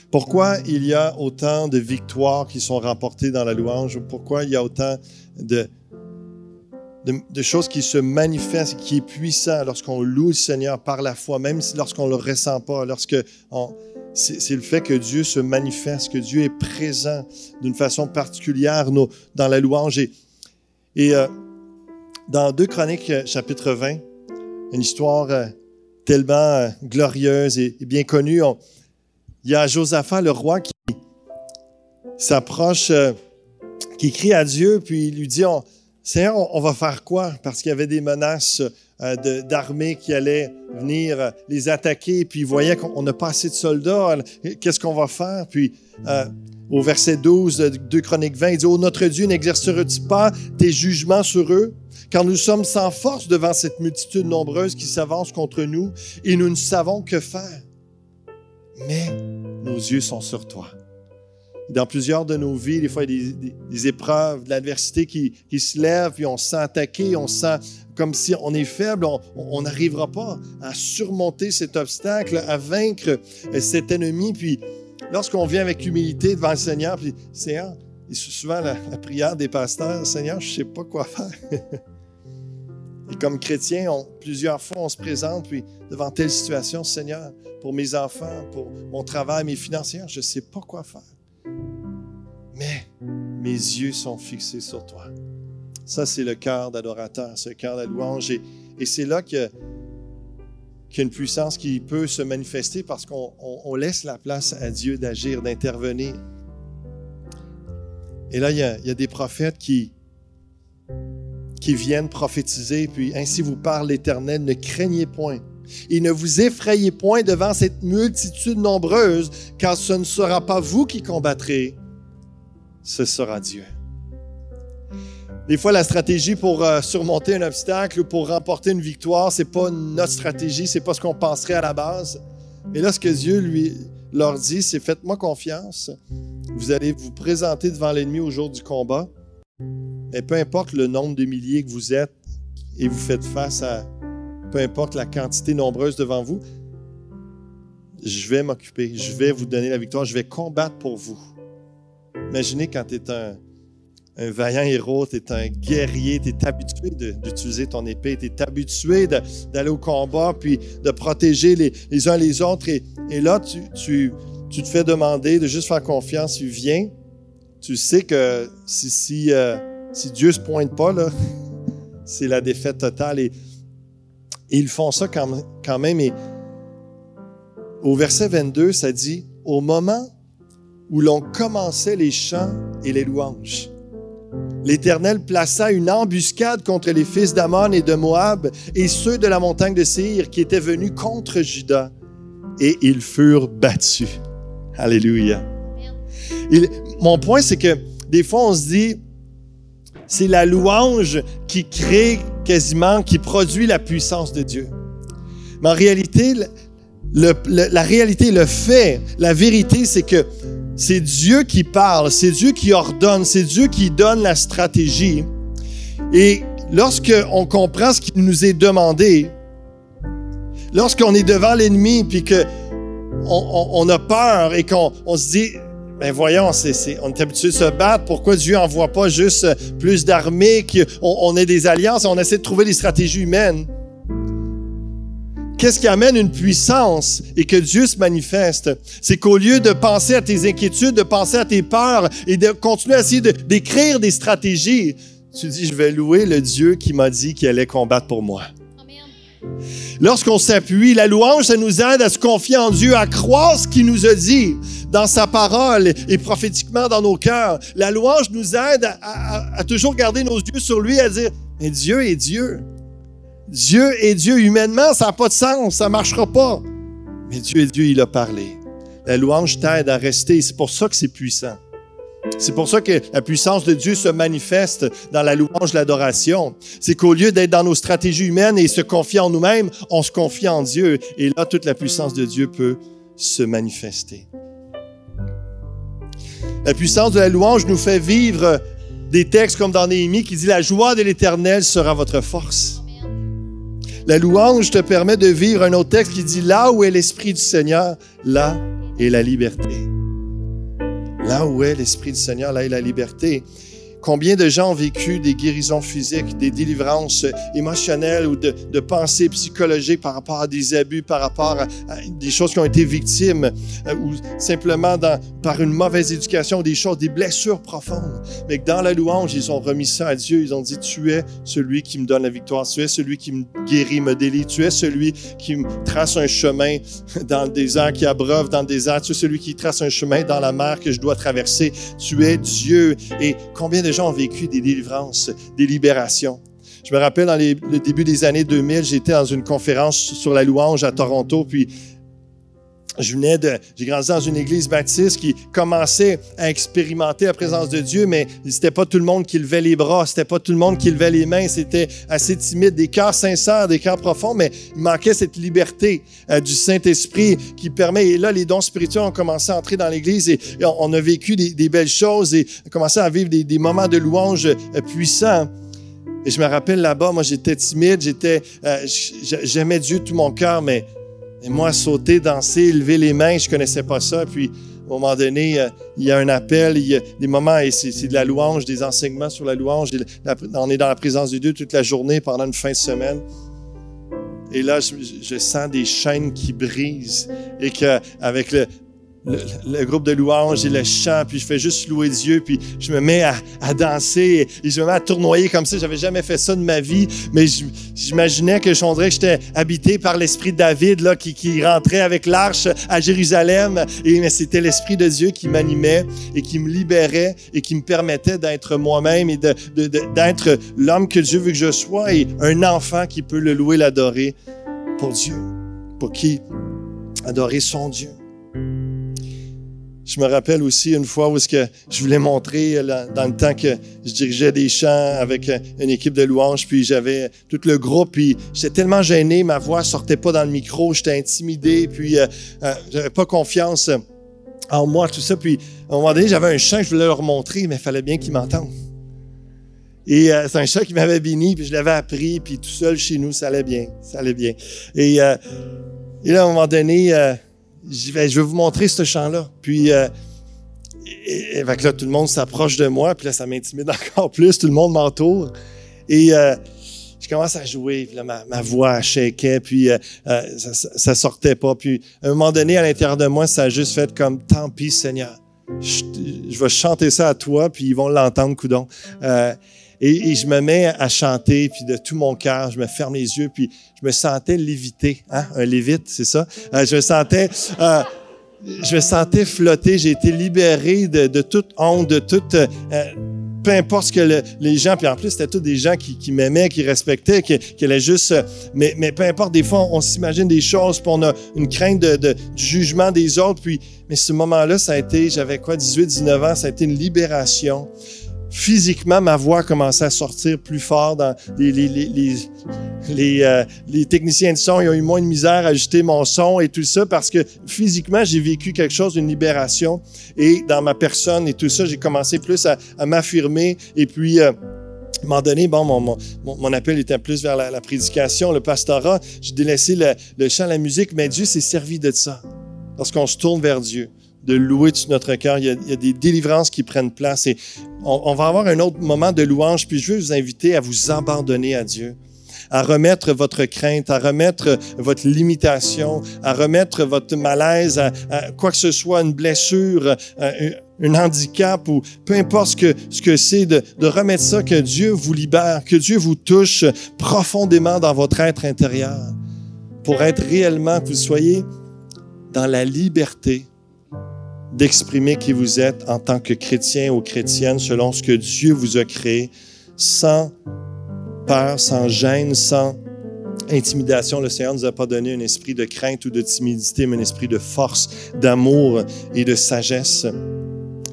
Pourquoi il y a autant de victoires qui sont remportées dans la louange? Pourquoi il y a autant de, choses qui se manifestent, qui est puissant lorsqu'on loue le Seigneur par la foi, même lorsqu'on ne le ressent pas, lorsque c'est le fait que Dieu se manifeste, que Dieu est présent d'une façon particulière dans la louange. Et, euh, dans 2 Chroniques, euh, chapitre 20, une histoire euh, tellement euh, glorieuse et, bien connue, on- il y a Josaphat, le roi, qui s'approche, qui crie à Dieu, puis il lui dit, on, Seigneur, on, va faire quoi? Parce qu'il y avait des menaces d'armées qui allaient venir les attaquer, puis il voyait qu'on n'a pas assez de soldats. Qu'est-ce qu'on va faire? Puis au verset 12 de 2 Chroniques 20, il dit, Oh notre Dieu, n'exerceras-tu pas tes jugements sur eux? Car nous sommes sans force devant cette multitude nombreuse qui s'avance contre nous et nous ne savons que faire. Mais nos yeux sont sur toi. Dans plusieurs de nos vies, des fois, il y a des, épreuves, de l'adversité qui, se lèvent, puis on se sent attaqué, on se sent comme si on est faible, on- on n'arrivera pas à surmonter cet obstacle, à vaincre euh, cet ennemi. Puis lorsqu'on vient avec humilité devant le Seigneur, puis Seigneur, et souvent la, la prière des pasteurs, Seigneur, je ne sais pas quoi faire. Et comme chrétien, on- plusieurs fois, on se présente, puis devant telle situation, Seigneur, pour mes enfants, pour mon travail, mes financières, je ne sais pas quoi faire. Mais mes yeux sont fixés sur toi. Ça, c'est le cœur d'adorateur, c'est le cœur de la louange. Et, et c'est là que- qu'il une puissance qui peut se manifester parce qu'on on- on laisse la place à Dieu d'agir, d'intervenir. Et là, il y a, il y a des prophètes qui, qui viennent prophétiser, puis ainsi vous parle l'Éternel, ne craignez point. Et ne vous effrayez point devant cette multitude nombreuse, car ce ne sera pas vous qui combattrez, ce sera Dieu. Des fois, la stratégie pour euh, surmonter un obstacle ou pour remporter une victoire, c'est pas notre stratégie, c'est pas ce qu'on penserait à la base. Mais là, ce que Dieu lui leur dit, c'est faites-moi confiance. Vous allez vous présenter devant l'ennemi au jour du combat. Et peu importe le nombre de milliers que vous êtes et vous faites face à peu importe la quantité nombreuse devant vous, je vais m'occuper, je vais vous donner la victoire, je vais combattre pour vous. Imaginez quand tu es un, un vaillant héros, tu es un guerrier, tu es habitué d'utiliser ton épée, tu es habitué d'aller au combat, puis de protéger les, uns les autres. Et, là, tu, te fais demander de juste faire confiance, tu viens. Tu sais que si, euh, Dieu ne se pointe pas, c'est la défaite totale. Et, ils font ça quand, quand même. Et au verset 22, ça dit, au moment où l'on commençait les chants et les louanges, l'Éternel plaça une embuscade contre les fils d'Amon et de Moab et ceux de la montagne de Seir qui étaient venus contre Juda, et ils furent battus. Alléluia. mon point, c'est que des fois, on se dit, c'est la louange qui crée quasiment, qui produit la puissance de Dieu. Mais en réalité, la réalité, le fait, la vérité, c'est que c'est Dieu qui parle, c'est Dieu qui ordonne, c'est Dieu qui donne la stratégie. Et lorsqu'on comprend ce qui nous est demandé, lorsqu'on est devant l'ennemi, puis qu'on on, a peur et qu'on se dit, ben voyons, on est habitué de se battre. Pourquoi Dieu n'envoie pas juste plus d'armées, qu'on on ait des alliances, on essaie de trouver des stratégies humaines? Qu'est-ce qui amène une puissance et que Dieu se manifeste? C'est qu'au lieu de penser à tes inquiétudes, de penser à tes peurs et de continuer à essayer d'écrire des stratégies, tu dis, je vais louer le Dieu qui m'a dit qu'il allait combattre pour moi. Lorsqu'on s'appuie, la louange, ça nous aide à se confier en Dieu, à croire ce qu'il nous a dit dans sa parole et prophétiquement dans nos cœurs. La louange nous aide à, toujours garder nos yeux sur lui, à dire, mais Dieu est Dieu. Dieu est Dieu. Humainement, ça n'a pas de sens, ça ne marchera pas. Mais Dieu est Dieu, il a parlé. La louange t'aide à rester. C'est pour ça que c'est puissant. C'est pour ça que la puissance de Dieu se manifeste dans la louange, l'adoration. C'est qu'au lieu d'être dans nos stratégies humaines et se confier en nous-mêmes, on se confie en Dieu. Et là, toute la puissance de Dieu peut se manifester. La puissance de la louange nous fait vivre des textes comme dans Néhémie qui dit La joie de l'Éternel sera votre force. La louange te permet de vivre un autre texte qui dit, là où est l'Esprit du Seigneur, là est la liberté. Là où est l'Esprit du Seigneur, là est la liberté. Combien de gens ont vécu des guérisons physiques, des délivrances émotionnelles ou de, pensées psychologiques par rapport à des abus, par rapport à, des choses qui ont été victimes euh, ou simplement par une mauvaise éducation, des choses, des blessures profondes? Mais que dans la louange, ils ont remis ça à Dieu. Ils ont dit, tu es celui qui me donne la victoire. Tu es celui qui me guérit, me délie. Tu es celui qui me trace un chemin dans le désert, qui abreuve dans le désert. Tu es celui qui trace un chemin dans la mer que je dois traverser. Tu es Dieu. Et combien de gens ont vécu des délivrances, des libérations. Je me rappelle, dans le début des années 2000, j'étais dans une conférence sur la louange à Toronto, puis je venais de, j'ai grandi dans une église baptiste qui commençait à expérimenter la présence de Dieu, mais c'était pas tout le monde qui levait les bras, c'était pas tout le monde qui levait les mains, c'était assez timide, des cœurs sincères, des cœurs profonds, mais il manquait cette liberté euh, du Saint-Esprit qui permet, et là, les dons spirituels ont commencé à entrer dans l'église et, on, a vécu des, belles choses et commencé à vivre des, moments de louange euh, puissants. Et je me rappelle là-bas, moi j'étais timide, j'étais, euh, j'aimais Dieu tout mon cœur, mais et moi, sauter, danser, lever les mains, je connaissais pas ça. Puis, à un moment donné, euh, il y a un appel, il y a des moments, et c'est de la louange, des enseignements sur la louange. On est dans la présence de Dieu toute la journée pendant une fin de semaine. Et là, je, je sens des chaînes qui brisent et qu'avec le, le, groupe de louanges et le chant, puis je fais juste louer Dieu, puis je me mets à, danser et, je me mets à tournoyer comme ça. J'avais jamais fait ça de ma vie, mais j'imaginais que je que j'étais habité par l'esprit de David là, qui, qui rentrait avec l'arche à Jérusalem. Et mais c'était l'esprit de Dieu qui m'animait et qui me libérait et qui me permettait d'être moi-même et d'être de, l'homme que Dieu veut que je sois et un enfant qui peut le louer, l'adorer pour Dieu, pour qui adorer son Dieu. Je me rappelle aussi une fois où ce que je voulais montrer dans le temps que je dirigeais des chants avec une équipe de louanges, puis j'avais tout le groupe, puis j'étais tellement gêné, ma voix sortait pas dans le micro, j'étais intimidé, puis euh, euh, j'avais pas confiance en moi, tout ça. Puis à un moment donné, j'avais un chant que je voulais leur montrer, mais il fallait bien qu'ils m'entendent. Et euh, c'est un chant qui m'avait béni, puis je l'avais appris, puis tout seul chez nous, ça allait bien. Ça allait bien. Et, euh, et là, à un moment donné, euh, je vais, vous montrer ce chant-là. Puis, euh, là, tout le monde s'approche de moi, puis là, ça m'intimide encore plus. Tout le monde m'entoure. Et euh, je commence à jouer, ma, ma voix shakeait, puis euh, ça, ça, ça sortait pas. Puis, à un moment donné, à l'intérieur de moi, ça a juste fait comme « Tant pis, Seigneur. Je, je vais chanter ça à toi, puis ils vont l'entendre, coudon. Euh, et, et je me mets à chanter, puis de tout mon cœur, je me ferme les yeux, puis je me sentais léviter, hein? un lévite, c'est ça? Euh, je me sentais, euh, je me sentais flotter, j'ai été libéré de, de toute honte, de toute, euh, peu importe ce que le- les gens, puis en plus c'était tous des gens qui, qui m'aimaient, qui respectaient, qui, qui allaient juste, euh, mais, mais peu importe, des fois on, s'imagine des choses, puis on a une crainte de, de- du jugement des autres, puis, mais ce moment-là, ça a été, j'avais quoi, 18, 19 ans, ça a été une libération physiquement, ma voix commençait à sortir plus fort dans les, les, les, les, euh, les techniciens de son. Ils ont eu moins de misère à ajuster mon son et tout ça parce que physiquement, j'ai vécu quelque chose, une libération. Et dans ma personne et tout ça, j'ai commencé plus à, m'affirmer. Et puis, euh, à un moment donné, bon, mon, mon, mon- appel était plus vers la, la prédication, le pastorat. J'ai délaissé le, le chant, la musique, mais Dieu s'est servi de ça. Lorsqu'on se tourne vers Dieu, de louer tout notre cœur, il y, a, des délivrances qui prennent place. Et on, va avoir un autre moment de louange, puis je veux vous inviter à vous abandonner à Dieu à remettre votre crainte, à remettre votre limitation, à remettre votre malaise, à, quoi que ce soit, une blessure, un, un handicap ou peu importe ce que, ce que c'est, de, de remettre ça, que Dieu vous libère, que Dieu vous touche profondément dans votre être intérieur pour être réellement, que vous soyez dans la liberté d'exprimer qui vous êtes en tant que chrétien ou chrétienne selon ce que Dieu vous a créé, sans peur, sans gêne, sans intimidation. Le Seigneur ne nous a pas donné un esprit de crainte ou de timidité, mais un esprit de force, d'amour et de sagesse.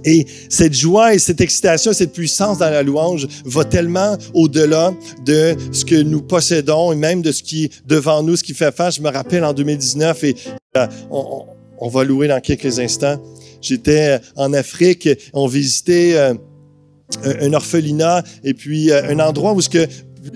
Et cette joie et cette excitation, cette puissance dans la louange va tellement au-delà de ce que nous possédons et même de ce qui est devant nous, ce qui fait face. Je me rappelle en 2019 et euh, on, on va louer dans quelques instants. J'étais en Afrique, on visitait euh, un orphelinat et puis euh, un endroit où ce que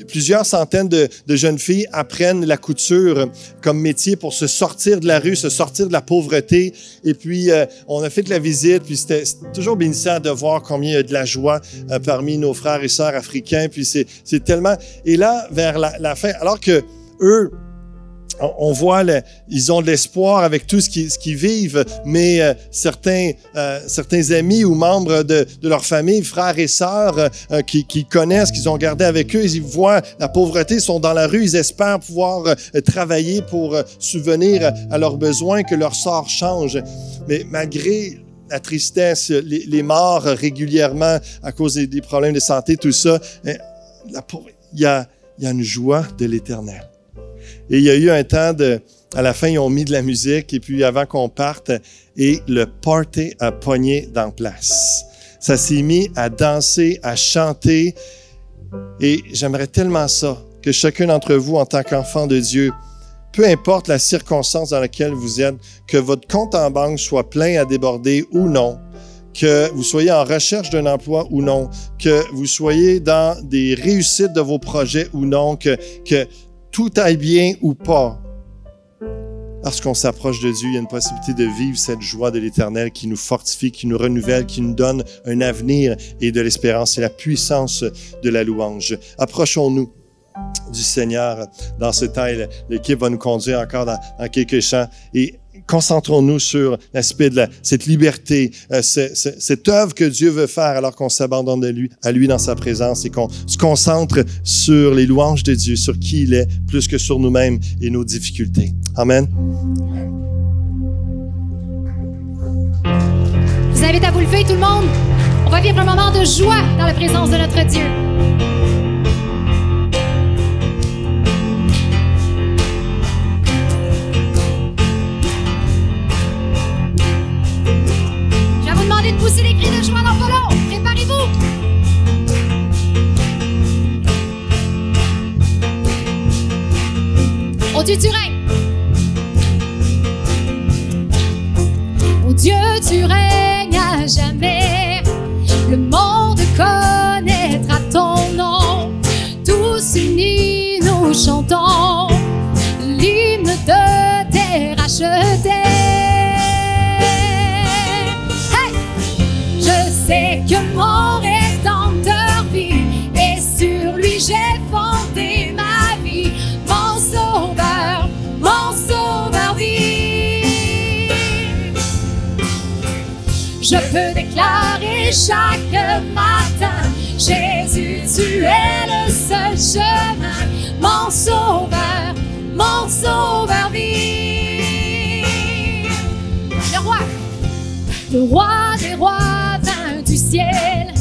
plusieurs centaines de, de, jeunes filles apprennent la couture comme métier pour se sortir de la rue, se sortir de la pauvreté. Et puis, euh, on a fait de la visite, puis c'était toujours bénissant de voir combien il y a de la joie euh, parmi nos frères et sœurs africains. Puis c'est tellement... Et là, vers la, la fin, alors que eux, on voit, le, ils ont de l'espoir avec tout ce qu'ils vivent, mais euh, certains, euh, certains amis ou membres de, de, leur famille, frères et sœurs, euh, qui, qui, connaissent, qu'ils ont gardé avec eux, ils voient la pauvreté, sont dans la rue, ils espèrent pouvoir euh, travailler pour subvenir à leurs besoins, que leur sort change. Mais malgré la tristesse, les, les morts régulièrement à cause des, des, problèmes de santé, tout ça, il y a, y a une joie de l'éternel. Et il y a eu un temps de, à la fin, ils ont mis de la musique et puis avant qu'on parte, et le party a pogné dans place. Ça s'est mis à danser, à chanter. Et j'aimerais tellement ça, que chacun d'entre vous, en tant qu'enfant de Dieu, peu importe la circonstance dans laquelle vous êtes, que votre compte en banque soit plein à déborder ou non, que vous soyez en recherche d'un emploi ou non, que vous soyez dans des réussites de vos projets ou non, que, que tout aille bien ou pas, lorsqu'on s'approche de Dieu, il y a une possibilité de vivre cette joie de l'Éternel qui nous fortifie, qui nous renouvelle, qui nous donne un avenir et de l'espérance. C'est la puissance de la louange. Approchons-nous du Seigneur dans ce temps. L'équipe va nous conduire encore dans, quelques chants. Et concentrons-nous sur l'aspect de cette liberté, euh, ce, ce, cette œuvre que Dieu veut faire alors qu'on s'abandonne lui, à lui dans sa présence et qu'on se concentre sur les louanges de Dieu, sur qui il est, plus que sur nous-mêmes et nos difficultés. Amen. Je vous invite à vous lever, tout le monde. On va vivre un moment de joie dans la présence de notre Dieu. Règnes. Oh Dieu, tu règnes à jamais. Chaque matin, Jésus, tu es le seul chemin. Mon sauveur, mon sauveur vit. Le roi, le roi des rois vint du ciel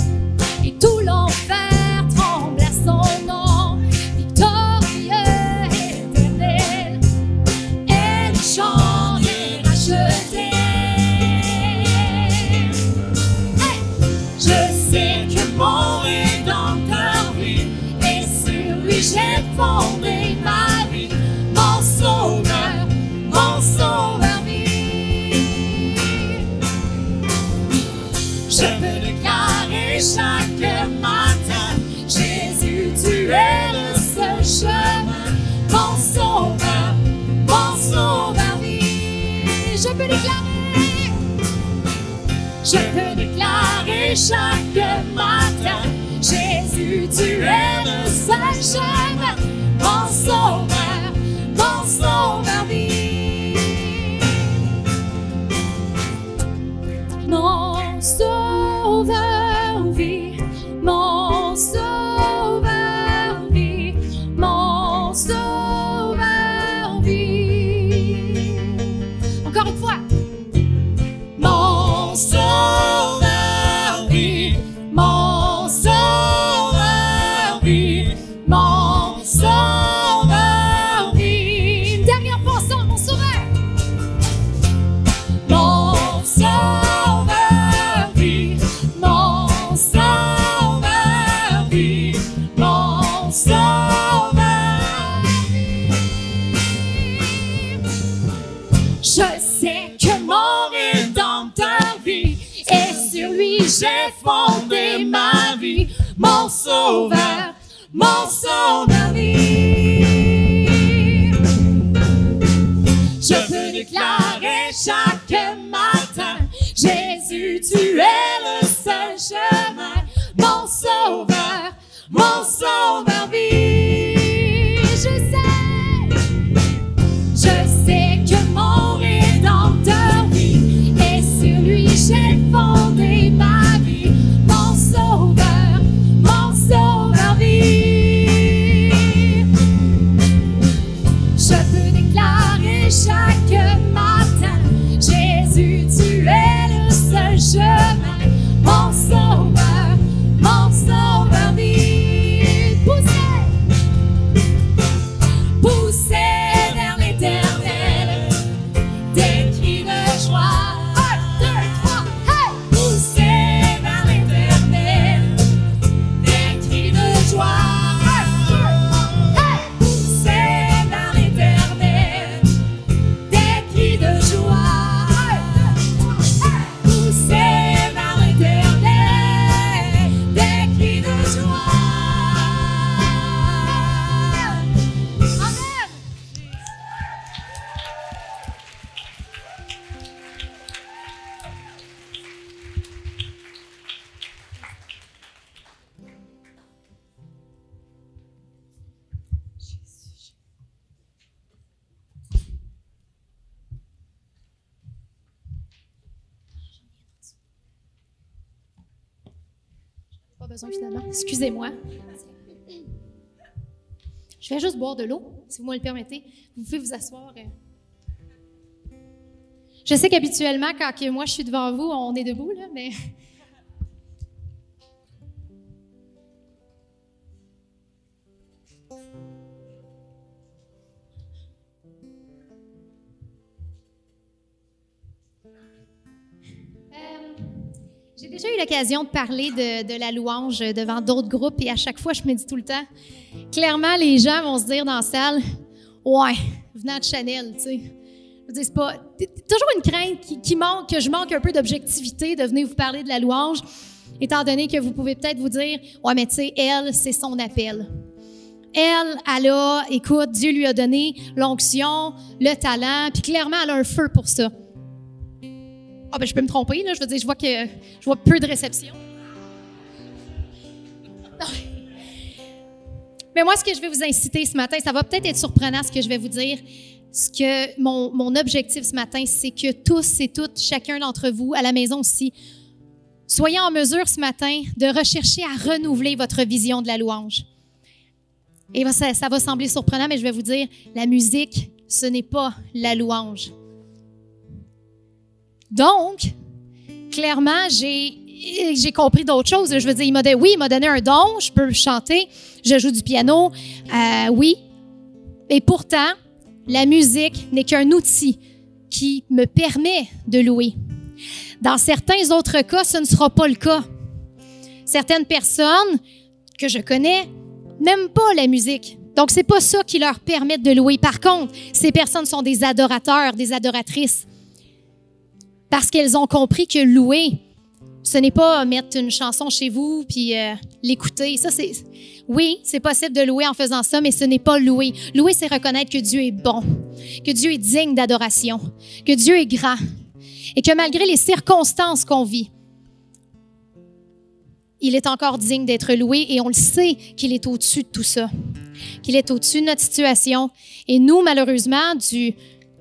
sauveur, mon sauveur. Je peux déclarer. Je peux déclarer chaque matin, Jésus, tu es le seul chemin, mon sauveur, sauveur fondé ma vie. Mon sauveur, mon sauveur. Je peux déclarer chaque matin, Jésus, tu es le seul chemin. Mon sauveur, mon sauveur vit. Je sais. Je sais que mon rédempteur vit et sur lui j'ai fondé ma Excusez-moi. Je vais juste boire de l'eau, si vous me le permettez. Vous pouvez vous asseoir. Je sais qu'habituellement, quand moi je suis devant vous, on est debout, là, mais. Déjà eu l'occasion de parler de, la louange devant d'autres groupes et à chaque fois, je me dis tout le temps, clairement, les gens vont se dire dans la salle, ouais, venant de Chanel, tu sais. Je c'est pas. Toujours une crainte qui, qui que je manque un peu d'objectivité de venir vous parler de la louange, étant donné que vous pouvez peut-être vous dire, ouais, mais tu sais, elle, c'est son appel. Elle, elle a, écoute, Dieu lui a donné l'onction, le talent, puis clairement, elle a un feu pour ça. Ah ben je peux me tromper, là, je veux dire, je vois que je vois peu de réception. Mais moi, ce que je vais vous inciter ce matin, ça va peut-être être surprenant ce que je vais vous dire. Ce que mon, mon objectif ce matin, c'est que tous et toutes, chacun d'entre vous, à la maison aussi, soyez en mesure ce matin de rechercher à renouveler votre vision de la louange. Et ça va sembler surprenant, mais je vais vous dire, la musique, ce n'est pas la louange. Donc, clairement, j'ai compris d'autres choses. Je veux dire, il m'a dit, oui, il m'a donné un don, je peux chanter, je joue du piano, euh, oui. Et pourtant, la musique n'est qu'un outil qui me permet de louer. Dans certains autres cas, ce ne sera pas le cas. Certaines personnes que je connais n'aiment pas la musique. Donc, c'est pas ça qui leur permet de louer. Par contre, ces personnes sont des adorateurs, des adoratrices. Parce qu'elles ont compris que louer, ce n'est pas mettre une chanson chez vous puis euh, l'écouter. Ça, c'est oui, c'est possible de louer en faisant ça, mais ce n'est pas louer. Louer, c'est reconnaître que Dieu est bon, que Dieu est digne d'adoration, que Dieu est grand et que malgré les circonstances qu'on vit, il est encore digne d'être loué et on le sait qu'il est au-dessus de tout ça, qu'il est au-dessus de notre situation. Et nous, malheureusement, du,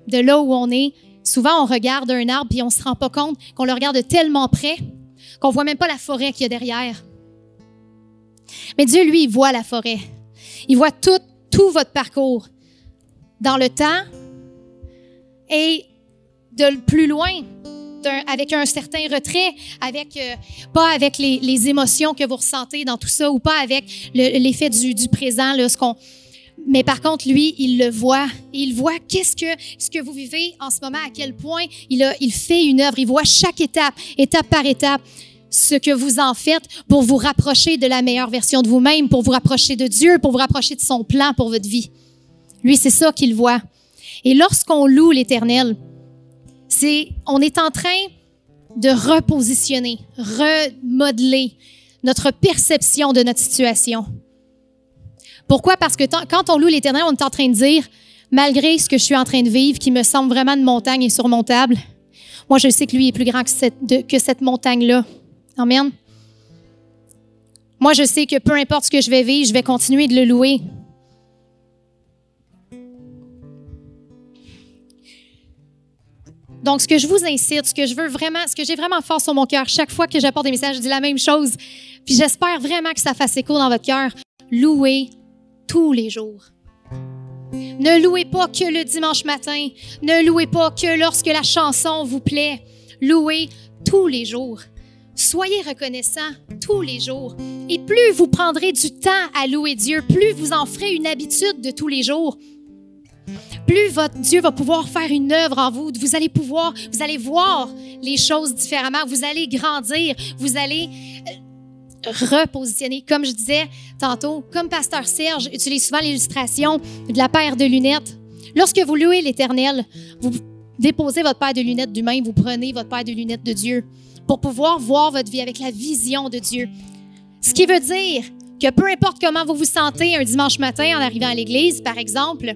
de là où on est, souvent on regarde un arbre et on ne se rend pas compte qu'on le regarde tellement près qu'on voit même pas la forêt qu'il y a derrière. Mais Dieu, lui, il voit la forêt. Il voit tout, votre parcours dans le temps et de plus loin, avec un certain retrait, avec euh, pas avec les, les, émotions que vous ressentez dans tout ça ou pas avec l'effet du, du, présent, là, ce qu'on. Mais par contre, lui, il le voit. Il voit qu'est-ce que ce que vous vivez en ce moment, à quel point il a, il fait une œuvre. Il voit chaque étape, étape par étape ce que vous en faites pour vous rapprocher de la meilleure version de vous-même, pour vous rapprocher de Dieu, pour vous rapprocher de son plan pour votre vie. Lui, c'est ça qu'il voit. Et lorsqu'on loue l'Éternel, c'est, on est en train de repositionner, remodeler notre perception de notre situation. Pourquoi? Parce que quand on loue l'Éternel, on est en train de dire, malgré ce que je suis en train de vivre, qui me semble vraiment une montagne insurmontable, moi, je sais que lui est plus grand que cette, montagne-là. Amen. Moi, je sais que peu importe ce que je vais vivre, je vais continuer de le louer. Donc, ce que je vous incite, ce que je veux vraiment, ce que j'ai vraiment fort sur mon cœur, chaque fois que j'apporte des messages, je dis la même chose. Puis j'espère vraiment que ça fasse écho dans votre cœur. Louez tous les jours. Ne louez pas que le dimanche matin. Ne louez pas que lorsque la chanson vous plaît. Louez tous les jours. Soyez reconnaissants tous les jours. Et plus vous prendrez du temps à louer Dieu, plus vous en ferez une habitude de tous les jours, plus votre Dieu va pouvoir faire une œuvre en vous. Vous allez pouvoir, vous allez voir les choses différemment. Vous allez grandir. Vous allez euh, repositionner. Comme je disais tantôt, comme Pasteur Serge utilise souvent l'illustration de la paire de lunettes. Lorsque vous louez l'Éternel, vous déposez votre paire de lunettes d'humain, vous prenez votre paire de lunettes de Dieu pour pouvoir voir votre vie avec la vision de Dieu. Ce qui veut dire que peu importe comment vous vous sentez un dimanche matin en arrivant à l'église, par exemple,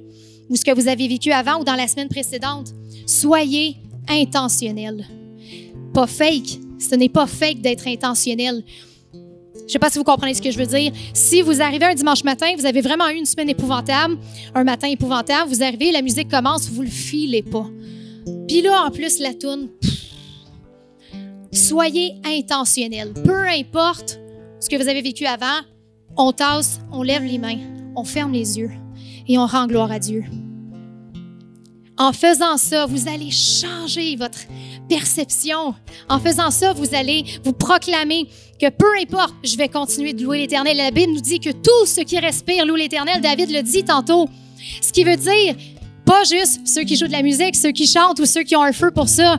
ou ce que vous avez vécu avant ou dans la semaine précédente, soyez intentionnel. Pas fake. Ce n'est pas fake d'être intentionnel. Je ne sais pas si vous comprenez ce que je veux dire. Si vous arrivez un dimanche matin, vous avez vraiment eu une semaine épouvantable, un matin épouvantable, vous arrivez, la musique commence, vous le filez pas. Puis là, en plus, la toune, Soyez intentionnel. Peu importe ce que vous avez vécu avant, on tasse, on lève les mains, on ferme les yeux et on rend gloire à Dieu. En faisant ça, vous allez changer votre perception. En faisant ça, vous allez vous proclamer que peu importe, je vais continuer de louer l'Éternel. La Bible nous dit que tout ce qui respire loue l'Éternel. David le dit tantôt. Ce qui veut dire, pas juste ceux qui jouent de la musique, ceux qui chantent ou ceux qui ont un feu pour ça,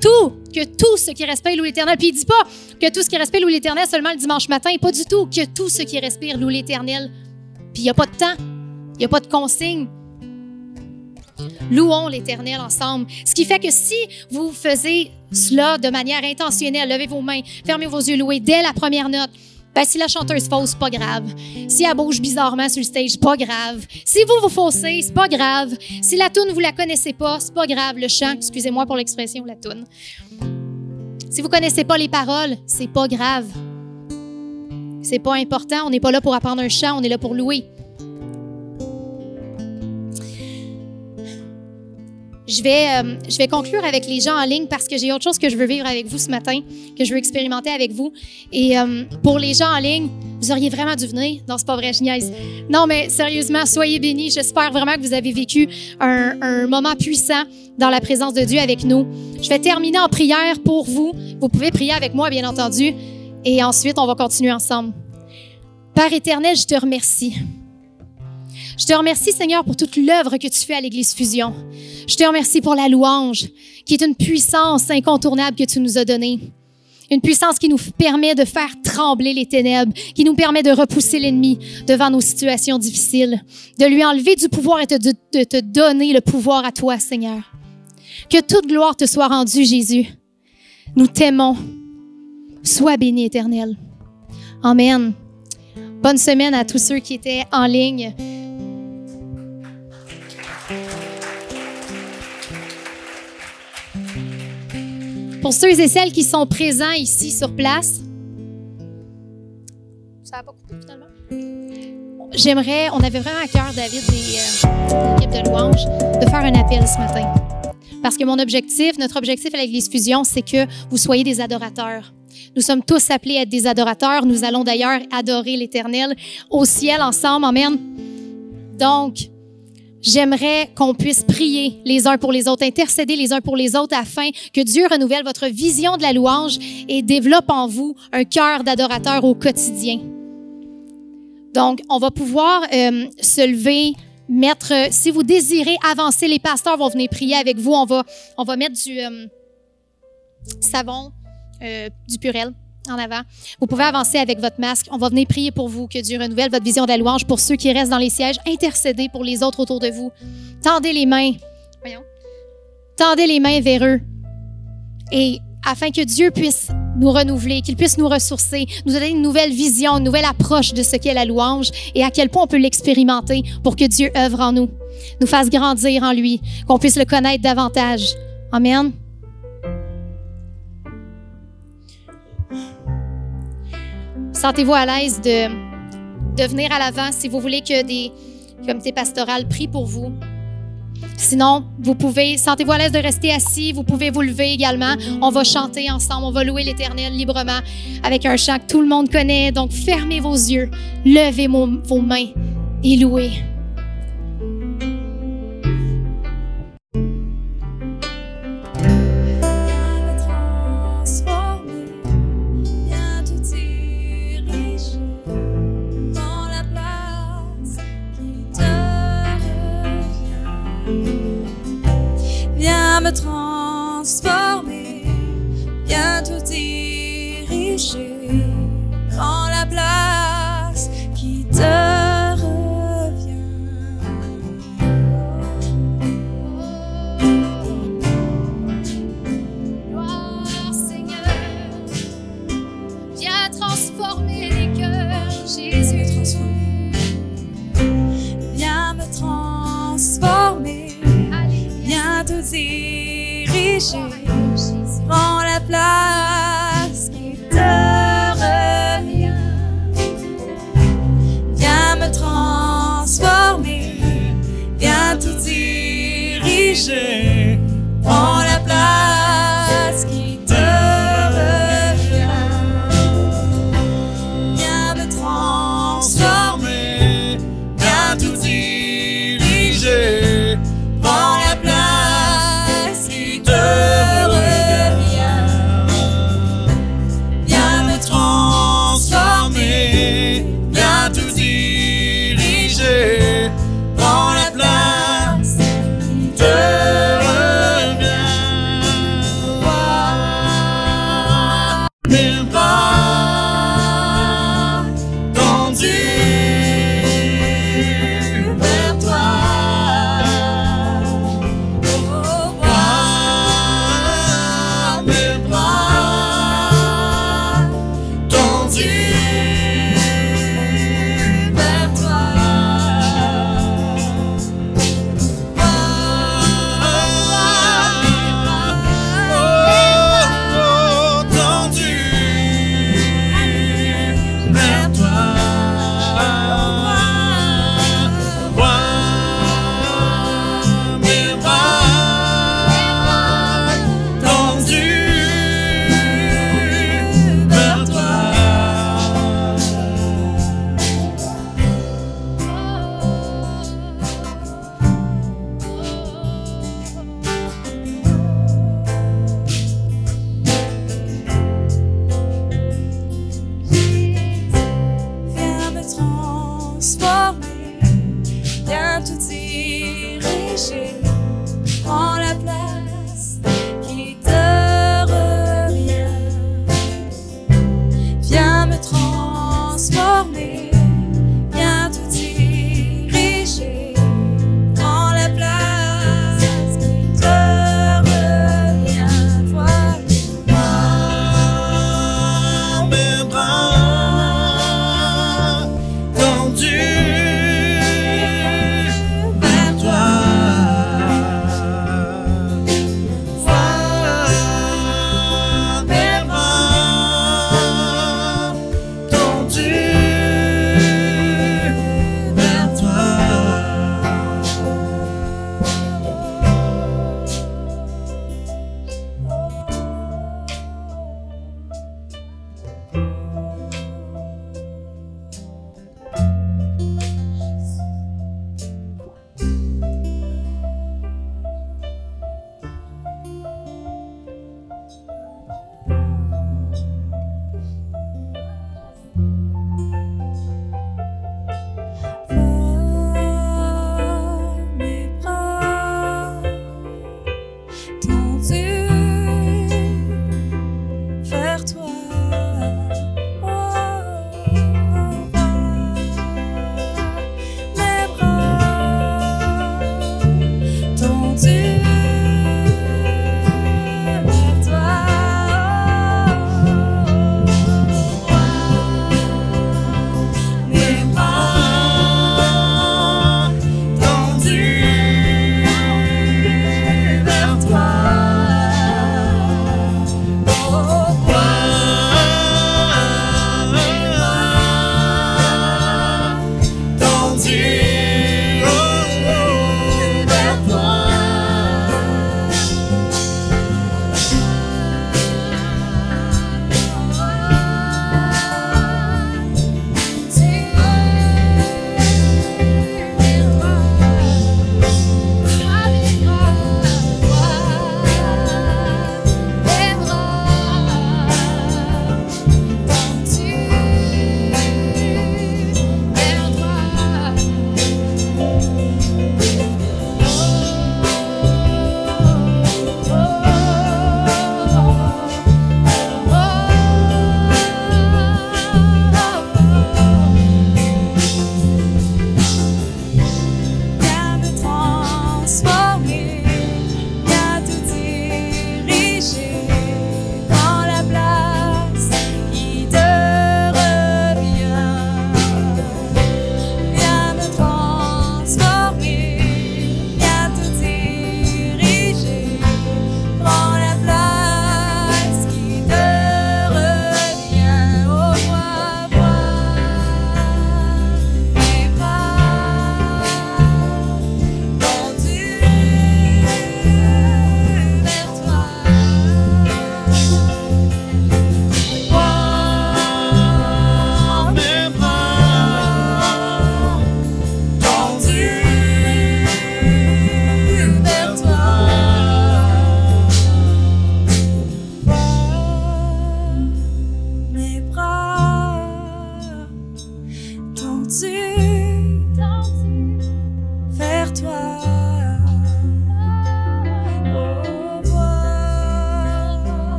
tout, que tout ce qui respire loue l'Éternel. Puis il dit pas que tout ce qui respire loue l'Éternel seulement le dimanche matin, pas du tout, que tout ce qui respire loue l'Éternel. Puis il n'y a pas de temps, il n'y a pas de consigne. Louons l'Éternel ensemble. Ce qui fait que si vous faisiez cela de manière intentionnelle, levez vos mains, fermez vos yeux, louez dès la première note, Ben, si la chanteuse fausse, pas grave. Si elle bouge bizarrement sur le stage, pas grave. Si vous vous faussez, c'est pas grave. Si la toune, vous la connaissez pas, c'est pas grave. Le chant, excusez-moi pour l'expression, la toune. Si vous connaissez pas les paroles, c'est pas grave. C'est pas important. On n'est pas là pour apprendre un chant, on est là pour louer. Je vais, euh, je vais conclure avec les gens en ligne parce que j'ai autre chose que je veux vivre avec vous ce matin, que je veux expérimenter avec vous. Et euh, pour les gens en ligne, vous auriez vraiment dû venir. Non, c'est pas vrai, je niaise. Non, mais sérieusement, soyez bénis. J'espère vraiment que vous avez vécu un, un moment puissant dans la présence de Dieu avec nous. Je vais terminer en prière pour vous. Vous pouvez prier avec moi, bien entendu. Et ensuite, on va continuer ensemble. Père éternel, je te remercie. Je te remercie, Seigneur, pour toute l'œuvre que tu fais à l'Église Fusion. Je te remercie pour la louange, qui est une puissance incontournable que tu nous as donnée. Une puissance qui nous permet de faire trembler les ténèbres, qui nous permet de repousser l'ennemi devant nos situations difficiles, de lui enlever du pouvoir et de, de te donner le pouvoir à toi, Seigneur. Que toute gloire te soit rendue, Jésus. Nous t'aimons. Sois béni, éternel. Amen. Bonne semaine à tous ceux qui étaient en ligne. Pour ceux et celles qui sont présents ici sur place, ça n'a pas finalement. J'aimerais, on avait vraiment à cœur, David et euh, l'équipe de louange, de faire un appel ce matin. Parce que mon objectif, notre objectif à l'Église Fusion, c'est que vous soyez des adorateurs. Nous sommes tous appelés à être des adorateurs. Nous allons d'ailleurs adorer l'Éternel au ciel ensemble. Amen. Donc, j'aimerais qu'on puisse prier les uns pour les autres, intercéder les uns pour les autres afin que Dieu renouvelle votre vision de la louange et développe en vous un cœur d'adorateur au quotidien. Donc, on va pouvoir euh, se lever, mettre, si vous désirez avancer, les pasteurs vont venir prier avec vous. On va, on va mettre du euh, savon, euh, du purel en avant. Vous pouvez avancer avec votre masque. On va venir prier pour vous, que Dieu renouvelle votre vision de la louange. Pour ceux qui restent dans les sièges, intercédez pour les autres autour de vous. Tendez les mains. Voyons. Tendez les mains vers eux. Et afin que Dieu puisse nous renouveler, qu'il puisse nous ressourcer, nous donner une nouvelle vision, une nouvelle approche de ce qu'est la louange et à quel point on peut l'expérimenter pour que Dieu œuvre en nous, nous fasse grandir en lui, qu'on puisse le connaître davantage. Amen. Sentez-vous à l'aise de, venir à l'avant si vous voulez que des comités pastorales prient pour vous. Sinon, vous pouvez, sentez-vous à l'aise de rester assis, vous pouvez vous lever également. On va chanter ensemble, on va louer l'Éternel librement avec un chant que tout le monde connaît. Donc, fermez vos yeux, levez vos mains et louez. Jésus. Prends la place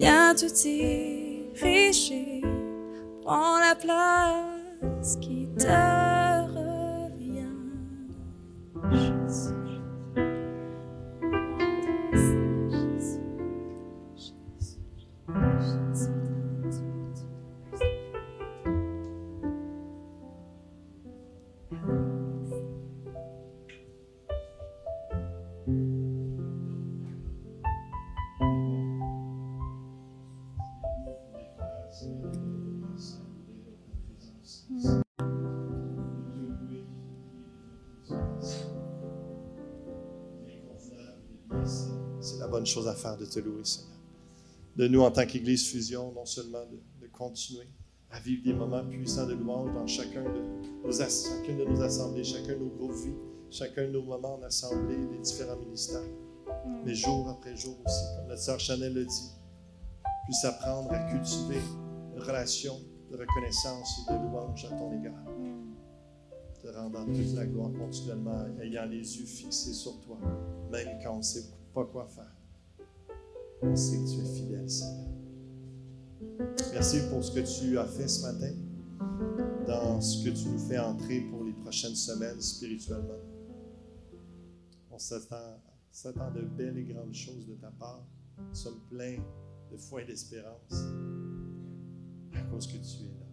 viens tout diriger, prends la place qui te chose à faire de te louer, Seigneur. De nous, en tant qu'Église Fusion, non seulement de, de continuer à vivre des moments puissants de louange dans chacun de nos, chacune de nos assemblées, chacun de nos groupes vie, chacun de nos moments en assemblée, les différents ministères. Mais jour après jour aussi, comme notre sœur Chanel le dit, puisse apprendre à cultiver une relation de reconnaissance et de louange à ton égard. Te rendant toute la gloire continuellement, ayant les yeux fixés sur toi, même quand on ne sait pas quoi faire. On sait que tu es fidèle, Seigneur. Merci pour ce que tu as fait ce matin, dans ce que tu nous fais entrer pour les prochaines semaines spirituellement. On s'attend de belles et grandes choses de ta part. Nous sommes pleins de foi et d'espérance à cause que tu es là.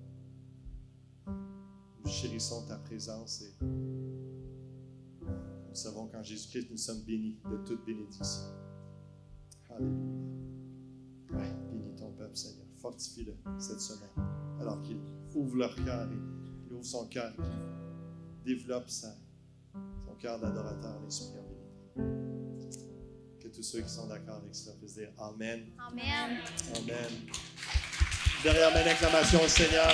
Nous chérissons ta présence et nous savons qu'en Jésus-Christ, nous sommes bénis de toute bénédiction. Alléluia. Ouais, bénis ton peuple, Seigneur. Fortifie-le cette semaine. Alors qu'il ouvre leur cœur et il ouvre son cœur, qu'il développe sa- son cœur d'adorateur, l'Esprit en vérité. Que tous ceux qui sont d'accord avec cela puissent dire Amen. Amen. Amen. Derrière mes acclamations au Seigneur.